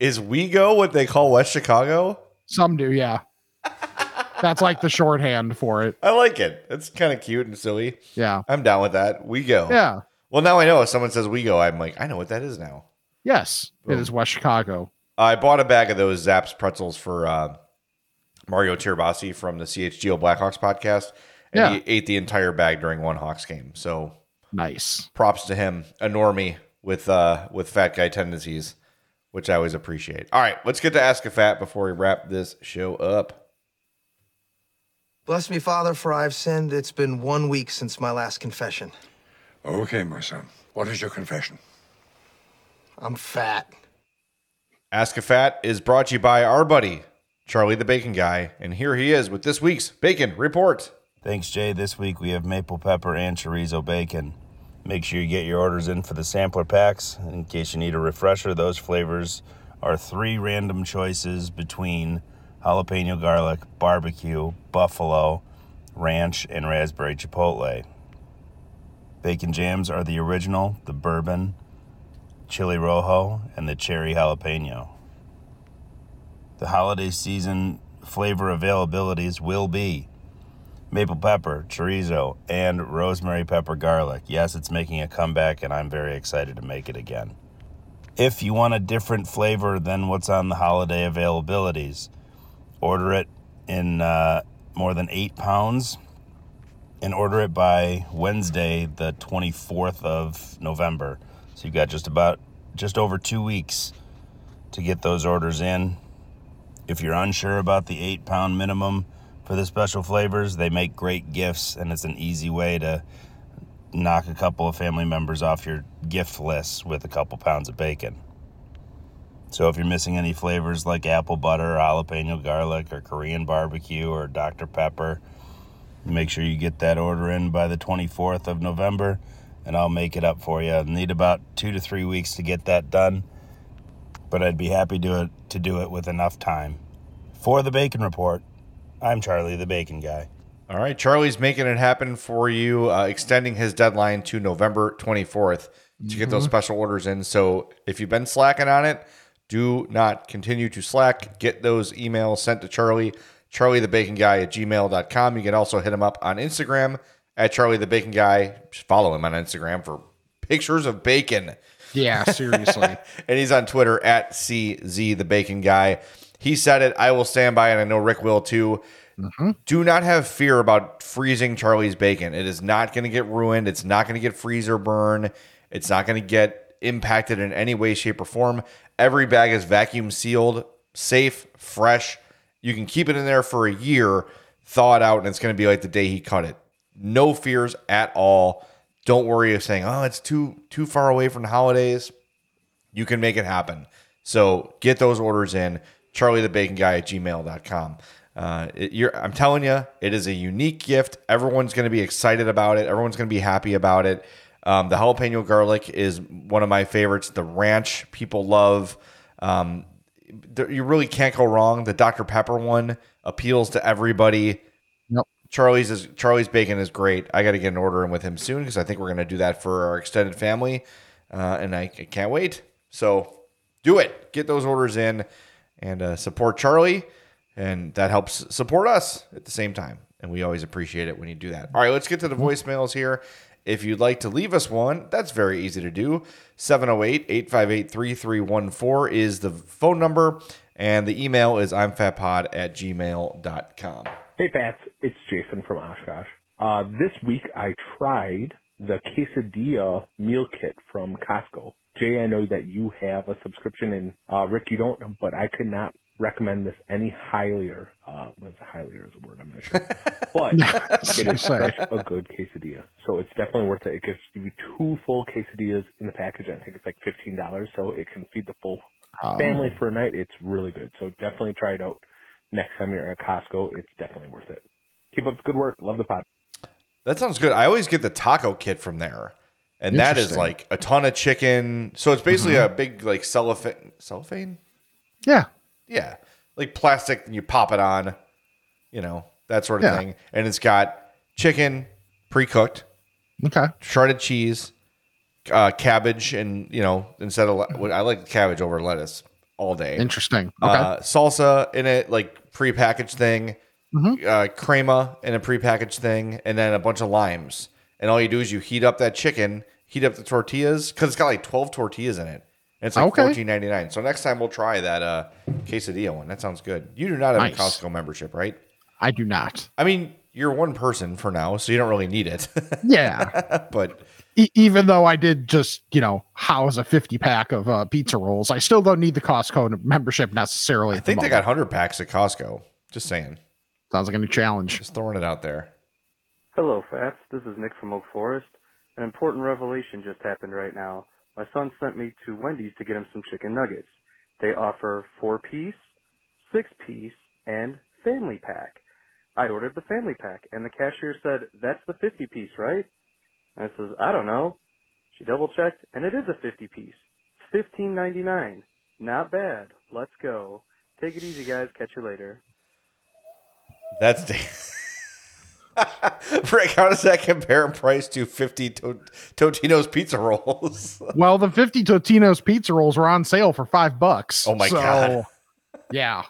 is WeGo what they call West Chicago? Some do, yeah. That's like the shorthand for it. I like it. It's kind of cute and silly. Yeah. I'm down with that. We go. Yeah. Well, now I know if someone says we go, I'm like, I know what that is now. Yes. It Boom. is West Chicago. I bought a bag of those Zapp's pretzels for uh, Mario Tirabassi from the CHGO Blackhawks podcast, and Yeah. he ate the entire bag during one Hawks game. So Nice. props to him, a normie with uh, with fat guy tendencies, which I always appreciate. All right, let's get to Ask a Fat before we wrap this show up. Bless me, Father, for I've sinned. It's been one week since my last confession. Okay, my son. What is your confession? I'm fat. Ask a Fat is brought to you by our buddy Charlie the Bacon Guy, and here he is with this week's Bacon Report. Thanks, Jay. This week we have maple pepper and chorizo bacon. Make sure you get your orders in for the sampler packs. In case you need a refresher, those flavors are three random choices between jalapeno garlic, barbecue, buffalo, ranch, and raspberry chipotle. Bacon jams are the original, the bourbon, chili rojo, and the cherry jalapeno. The holiday season flavor availabilities will be maple pepper, chorizo, and rosemary pepper garlic. Yes, it's making a comeback, and I'm very excited to make it again. If you want a different flavor than what's on the holiday availabilities, order it in uh, more than eight pounds and order it by Wednesday, the 24th of November. So you've got just about just over two weeks to get those orders in. If you're unsure about the eight pound minimum for the special flavors, they make great gifts, and it's an easy way to knock a couple of family members off your gift list with a couple pounds of bacon. So if you're missing any flavors like apple butter, jalapeno garlic, or Korean barbecue, or Dr. Pepper, make sure you get that order in by the 24th of November, and I'll make it up for you. I'll need about two to three weeks to get that done, but I'd be happy to, it, to do it with enough time. For the Bacon Report, I'm Charlie the Bacon Guy. All right, Charlie's making it happen for you, uh, extending his deadline to November 24th to get those special orders in. So if you've been slacking on it, do not continue to slack. Get those emails sent to Charlie, Charlie the Bacon Guy at gmail.com. You can also hit him up on Instagram at Charlie the Bacon Guy. Just follow him on Instagram for pictures of bacon. Yeah, seriously. (laughs) and he's on Twitter at CZ the Bacon Guy. He said it. I will stand by and I know Rick will too. Mm-hmm. Do not have fear about freezing Charlie's bacon. It is not going to get ruined. It's not going to get freezer burn. It's not going to get impacted in any way, shape, or form. Every bag is vacuum sealed, safe, fresh. You can keep it in there for a year, thaw it out, and it's going to be like the day he cut it. No fears at all. Don't worry of saying, "Oh, it's too too far away from the holidays." you can make it happen. So get those orders in. Charlie the Bacon Guy at gmail.com. Uh, it, I'm telling you, it is a unique gift. Everyone's going to be excited about it. Everyone's going to be happy about it. Um, the jalapeno garlic is one of my favorites. The ranch people love. Um, there, you really can't go wrong. The Dr. Pepper one appeals to everybody. Yep. Charlie's is Charlie's bacon is great. I got to get an order in with him soon because I think we're going to do that for our extended family, uh, and I, I can't wait. So do it. Get those orders in and uh, support Charlie, and that helps support us at the same time. And we always appreciate it when you do that. All right, let's get to the voicemails here. If you'd like to leave us one, that's very easy to do. 708 858 3314 is the phone number, and the email is imfatpod at gmail.com. Hey, Fats. It's Jason from Oshkosh. Uh, this week I tried the quesadilla meal kit from Costco. Jay, I know that you have a subscription, and uh, Rick, you don't, but I could not recommend this any higher. Uh, what's higher is a word I'm not sure, but (laughs) it is Seriously. such a good quesadilla. So it's definitely worth it. It gives you two full quesadillas in the package. I think it's like fifteen dollars, so it can feed the full Um, family for a night. It's really good. So definitely try it out next time you're at Costco. It's definitely worth it. Keep up the good work. Love the pod. That sounds good. I always get the taco kit from there. And that is like a ton of chicken. So it's basically a big like cellophane. Cellophane? Yeah. Yeah, like plastic. And you pop it on, you know that sort of Yeah. thing. And it's got chicken pre-cooked, Okay. shredded cheese, uh, cabbage, and you know instead of le- I like cabbage over lettuce all day. Interesting. Okay. Uh, salsa in it, like pre-packaged thing, Mm-hmm. uh, crema in a pre-packaged thing, and then a bunch of limes. And all you do is you heat up that chicken, heat up the tortillas because it's got like twelve tortillas in it. And it's like Okay. fourteen ninety nine. So next time we'll try that uh, quesadilla one. That sounds good. You do not have Nice. a Costco membership, right? I do not. I mean, you're one person for now, so you don't really need it. (laughs) Yeah. but E- even though I did just, you know, house a 50 pack of uh, pizza rolls, I still don't need the Costco membership necessarily. I think they got hundred packs at Costco. Just saying. Sounds like a new challenge. Just throwing it out there. Hello, Fats. This is Nick from Oak Forest. An important revelation just happened right now. My son sent me to Wendy's to get him some chicken nuggets. They offer four piece, six piece, and family pack. I ordered the family pack, and the cashier said, That's the 50 piece, right? And I says, I don't know. She double checked, and it is a 50 piece. Fifteen ninety nine. Not bad. Let's go. Take it easy, guys. Catch you later. That's (laughs) (laughs) Rick. How does that compare in price to fifty to- Totino's pizza rolls? (laughs) Well, the 50 Totino's pizza rolls were on sale for five bucks. Oh my So, God. Yeah.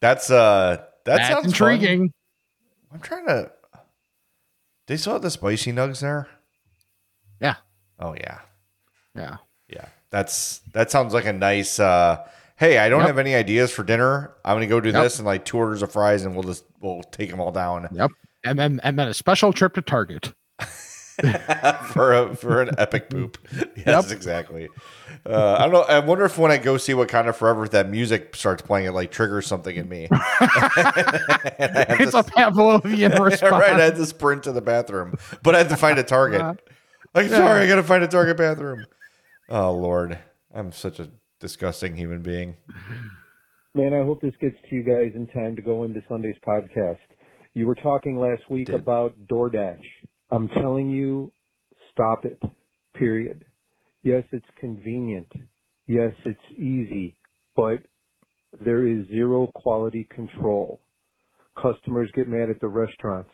That's uh, that That's sounds intriguing. fun. I'm trying to. They still have the spicy nugs there. Yeah. Oh yeah, Yeah. yeah. That's that sounds like a nice. uh Hey, I don't Yep. have any ideas for dinner. I'm gonna go do Yep. this and like two orders of fries, and we'll just we'll take them all down Yep. And then and then a special trip to Target. (laughs) for a for an epic poop. (laughs) Yes, exactly. Uh, I don't know. I wonder if when I go see Wakanda Forever if that music starts playing, it like triggers something in me. (laughs) I It's to- a Pavlovian response. right, I had to sprint to the bathroom, but I had to find a Target. Like, sorry, I got to find a Target bathroom. Oh Lord, I'm such a disgusting human being. Man, I hope this gets to you guys in time to go into Sunday's podcast. You were talking last week about DoorDash. I'm telling you, stop it. Period. Yes, it's convenient. Yes, it's easy, but there is zero quality control. Customers get mad at the restaurants,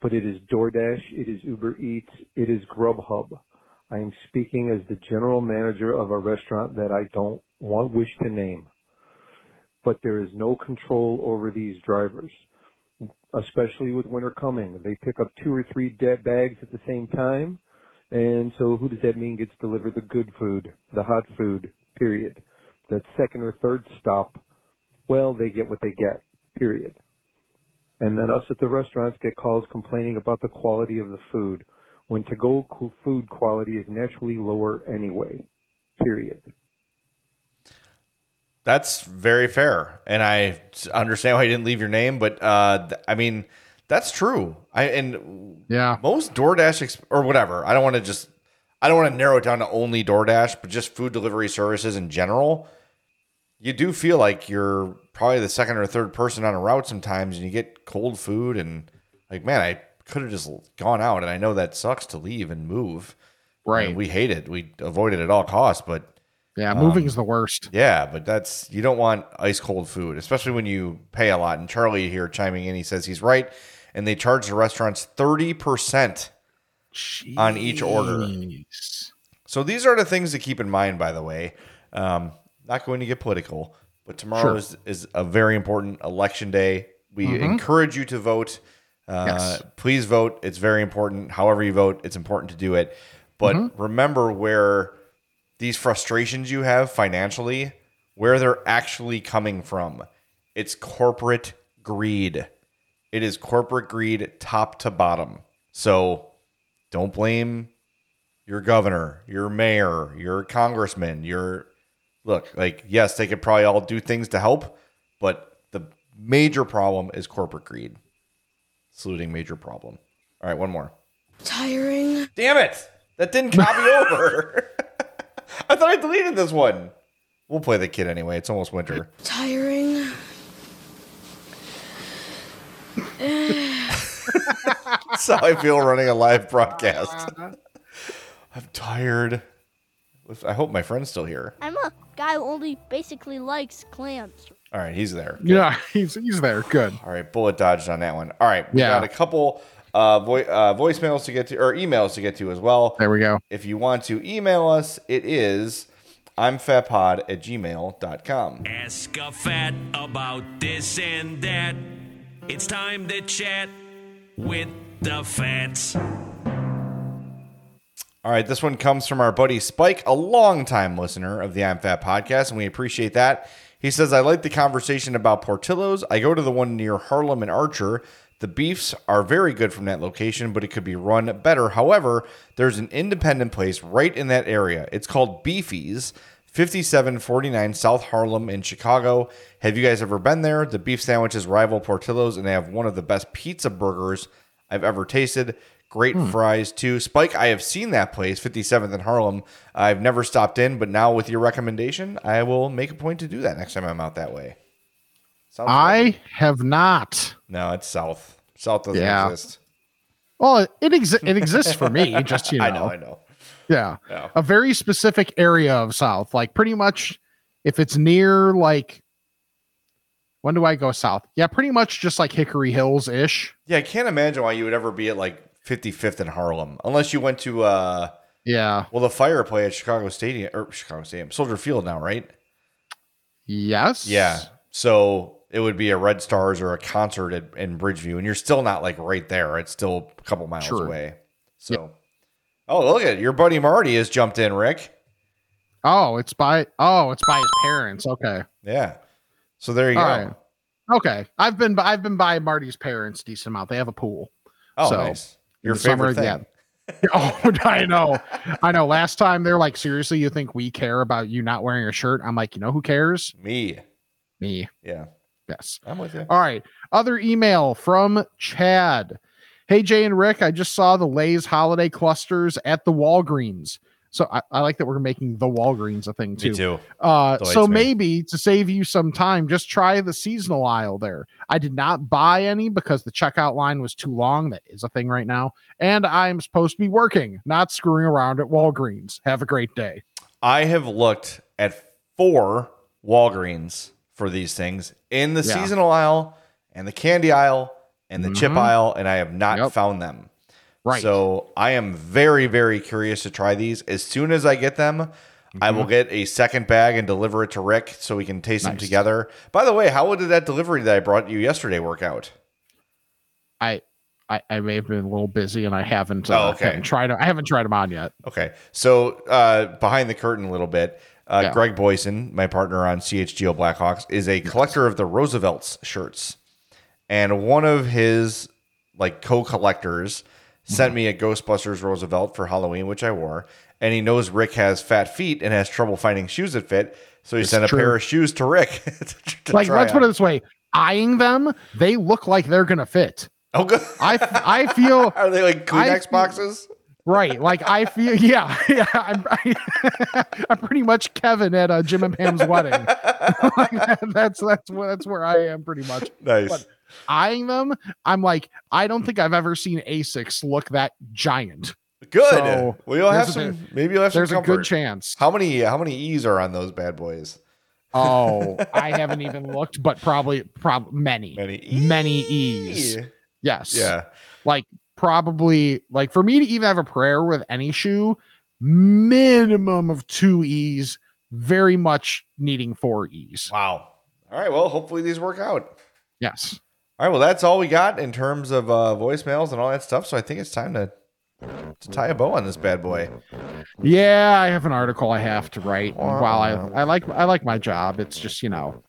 but it is DoorDash, it is Uber Eats, it is Grubhub. I am speaking as the general manager of a restaurant that I don't want wish to name but there is no control over these drivers, especially with winter coming. They pick up two or three dead bags at the same time, and so who does that mean gets delivered the good food, the hot food, period. That second or third stop, well, they get what they get, period. And then us at the restaurants get calls complaining about the quality of the food, when to-go food quality is naturally lower anyway, period. That's very fair, and I understand why you didn't leave your name. But uh, th- I mean, that's true. I and yeah, most DoorDash ex- or whatever. I don't want to just. I don't want to narrow it down to only DoorDash, but just food delivery services in general. You do feel like you're probably the second or third person on a route sometimes, and you get cold food, and like, man, I could have just gone out, and I know that sucks to leave and move. Right. And we hate it. We avoid it at all costs, but Yeah, um, moving is the worst. yeah, but that's you don't want ice cold food, especially when you pay a lot. And Charlie here chiming in, he says he's right, and they charge the restaurants thirty percent on each order. So these are the things to keep in mind. By the way, um, not going to get political, but tomorrow Sure. is, is a very important election day. We Mhm. encourage you to vote. Uh, Yes. Please vote. It's very important. However you vote, it's important to do it. But Mhm. remember where these frustrations you have financially, where they're actually coming from. It's corporate greed. It is corporate greed top to bottom. So don't blame your governor, your mayor, your congressman, your look, like yes, they could probably all do things to help, but the major problem is corporate greed. Saluting major problem. All right, one more. Tiring. Damn it! That didn't copy over. (laughs) I thought I deleted this one. We'll play the kid anyway. It's almost winter. Tiring. (laughs) That's how I feel running a live broadcast. (laughs) I'm tired. I hope my friend's still here. I'm a guy who only basically likes clams. All right, he's there. Yeah, (laughs) he's he's there. Good. All right, bullet dodged on that one. All right, we Yeah. got a couple uh, vo- uh, voicemails to get to or emails to get to as well. There we go. If you want to email us, it is I'm fatpod at gmail.com. Ask a fat about this and that. It's time to chat with the fats. All right, this one comes from our buddy Spike, a longtime listener of the I'm Fat podcast, and we appreciate that. He says, I like the conversation about Portillo's. I go to the one near Harlem and Archer. The beefs are very good from that location, but it could be run better. However, there's an independent place right in that area. It's called Beefy's, 5749 South Harlem in Chicago. Have you guys ever been there? The beef sandwiches rival Portillo's, and they have one of the best pizza burgers I've ever tasted. Great hmm. fries too. Spike, I have seen that place, 57th in Harlem. I've never stopped in, but now with your recommendation, I will make a point to do that next time I'm out that way. Sounds I have not. No, it's south. South doesn't Yeah. exist. Well, it it, exi- it exists for me. (laughs) Just you know. I know, I know. Yeah. Yeah. A very specific area of South. Like pretty much if it's near like when do I go south? Yeah, pretty much just like Hickory Hills ish. Yeah, I can't imagine why you would ever be at like 55th in Harlem unless you went to uh Yeah. well the fire play at Chicago Stadium or Chicago Stadium, Soldier Field now, right? Yes. Yeah. So it would be a Red Stars or a concert at, in Bridgeview, and you're still not like right there. It's still a couple miles away. So, oh, look at it. your buddy Marty has jumped in, Rick. Oh, it's by oh, it's by his parents. Okay. Yeah. So there you All go. right. Okay. I've been I've been by Marty's parents decent amount. They have a pool. Oh, So, nice. Your the summer, favorite thing. (laughs) Oh, (laughs) I know. I know. Last time they're like, seriously, you think we care about you not wearing a shirt? I'm like, you know who cares? Me. Me. Yeah. Yes. I'm with you. All right. Other email from Chad. Hey, Jay and Rick, I just saw the Lay's holiday clusters at the Walgreens. So I, I like that we're making the Walgreens a thing too. Me too. Uh, so me. maybe to save you some time, just try the seasonal aisle there. I did not buy any because the checkout line was too long. That is a thing right now. And I'm supposed to be working, not screwing around at Walgreens. Have a great day. I have looked at four Walgreens for these things in the Yeah. seasonal aisle and the candy aisle and the chip Mhm. aisle, and I have not Yep. found them. Right. So I am very, very curious to try these. As soon as I get them, I will get a second bag and deliver it to Rick so we can taste them Mm-hmm. Together. By the way, how did that delivery that I brought you yesterday work out? I, I, I may have been a little busy and I haven't, Oh, uh, okay. haven't tried. I haven't tried them on yet. Okay. So uh, behind the curtain a little bit, uh, Yeah. Greg Boysen, my partner on CHGO Blackhawks, is a collector of the Roosevelt's shirts. And one of his like co-collectors sent Mm-hmm. me a Ghostbusters Roosevelt for Halloween, which I wore. And he knows Rick has fat feet and has trouble finding shoes that fit. So he It's sent a pair of shoes to Rick. (laughs) to like try let's put it this way eyeing them they look like they're gonna fit Oh, good. i i feel (laughs) Are they like I Kleenex feel- boxes? Right like i feel yeah (laughs) yeah i'm, I, (laughs) am pretty much kevin at uh, jim and pam's wedding (laughs) Like, that- that's that's where that's where i am pretty much Nice. But eyeing them i'm like i don't think i've ever seen asics look that giant Good. So, well, you'll have there's a- some. Maybe you'll have some. there's a good chance How many? How many E's are on those bad boys? oh i haven't even looked but probably prob many Many. many e's yes Yeah. like probably like for me to even have a prayer with any shoe minimum of two e's very much needing four e's Wow. All right. Well, hopefully these work out. yes All right. Well, that's all we got in terms of uh, voicemails and all that stuff. So I think it's time to to tie a bow on this bad boy. yeah i have an article i have to write and while i i like i like my job it's just you know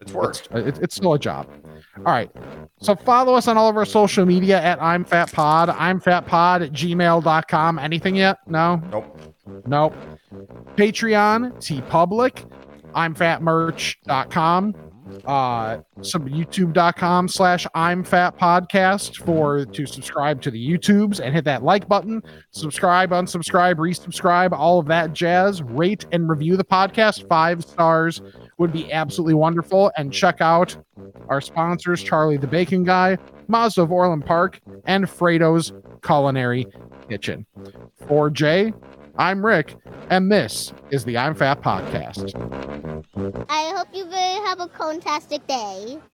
It's work. it's, it's still a job all right so follow us on all of our social media at i'm fat pod i'm fat pod at gmail.com anything yet no Nope. Nope. Patreon, TeePublic, I'm fatmerch.com, uh some youtube.com slash I'm fat podcast for to subscribe to the YouTubes and hit that like button, subscribe, unsubscribe, resubscribe, all of that jazz. Rate and review the podcast. Five stars would be absolutely wonderful. And check out our sponsors, Charlie the Bacon Guy, Mazda of Orland Park, and Fredo's Culinary kitchen. For Jay, I'm Rick, and this is the I'm Fat Podcast. I hope you have a fantastic day.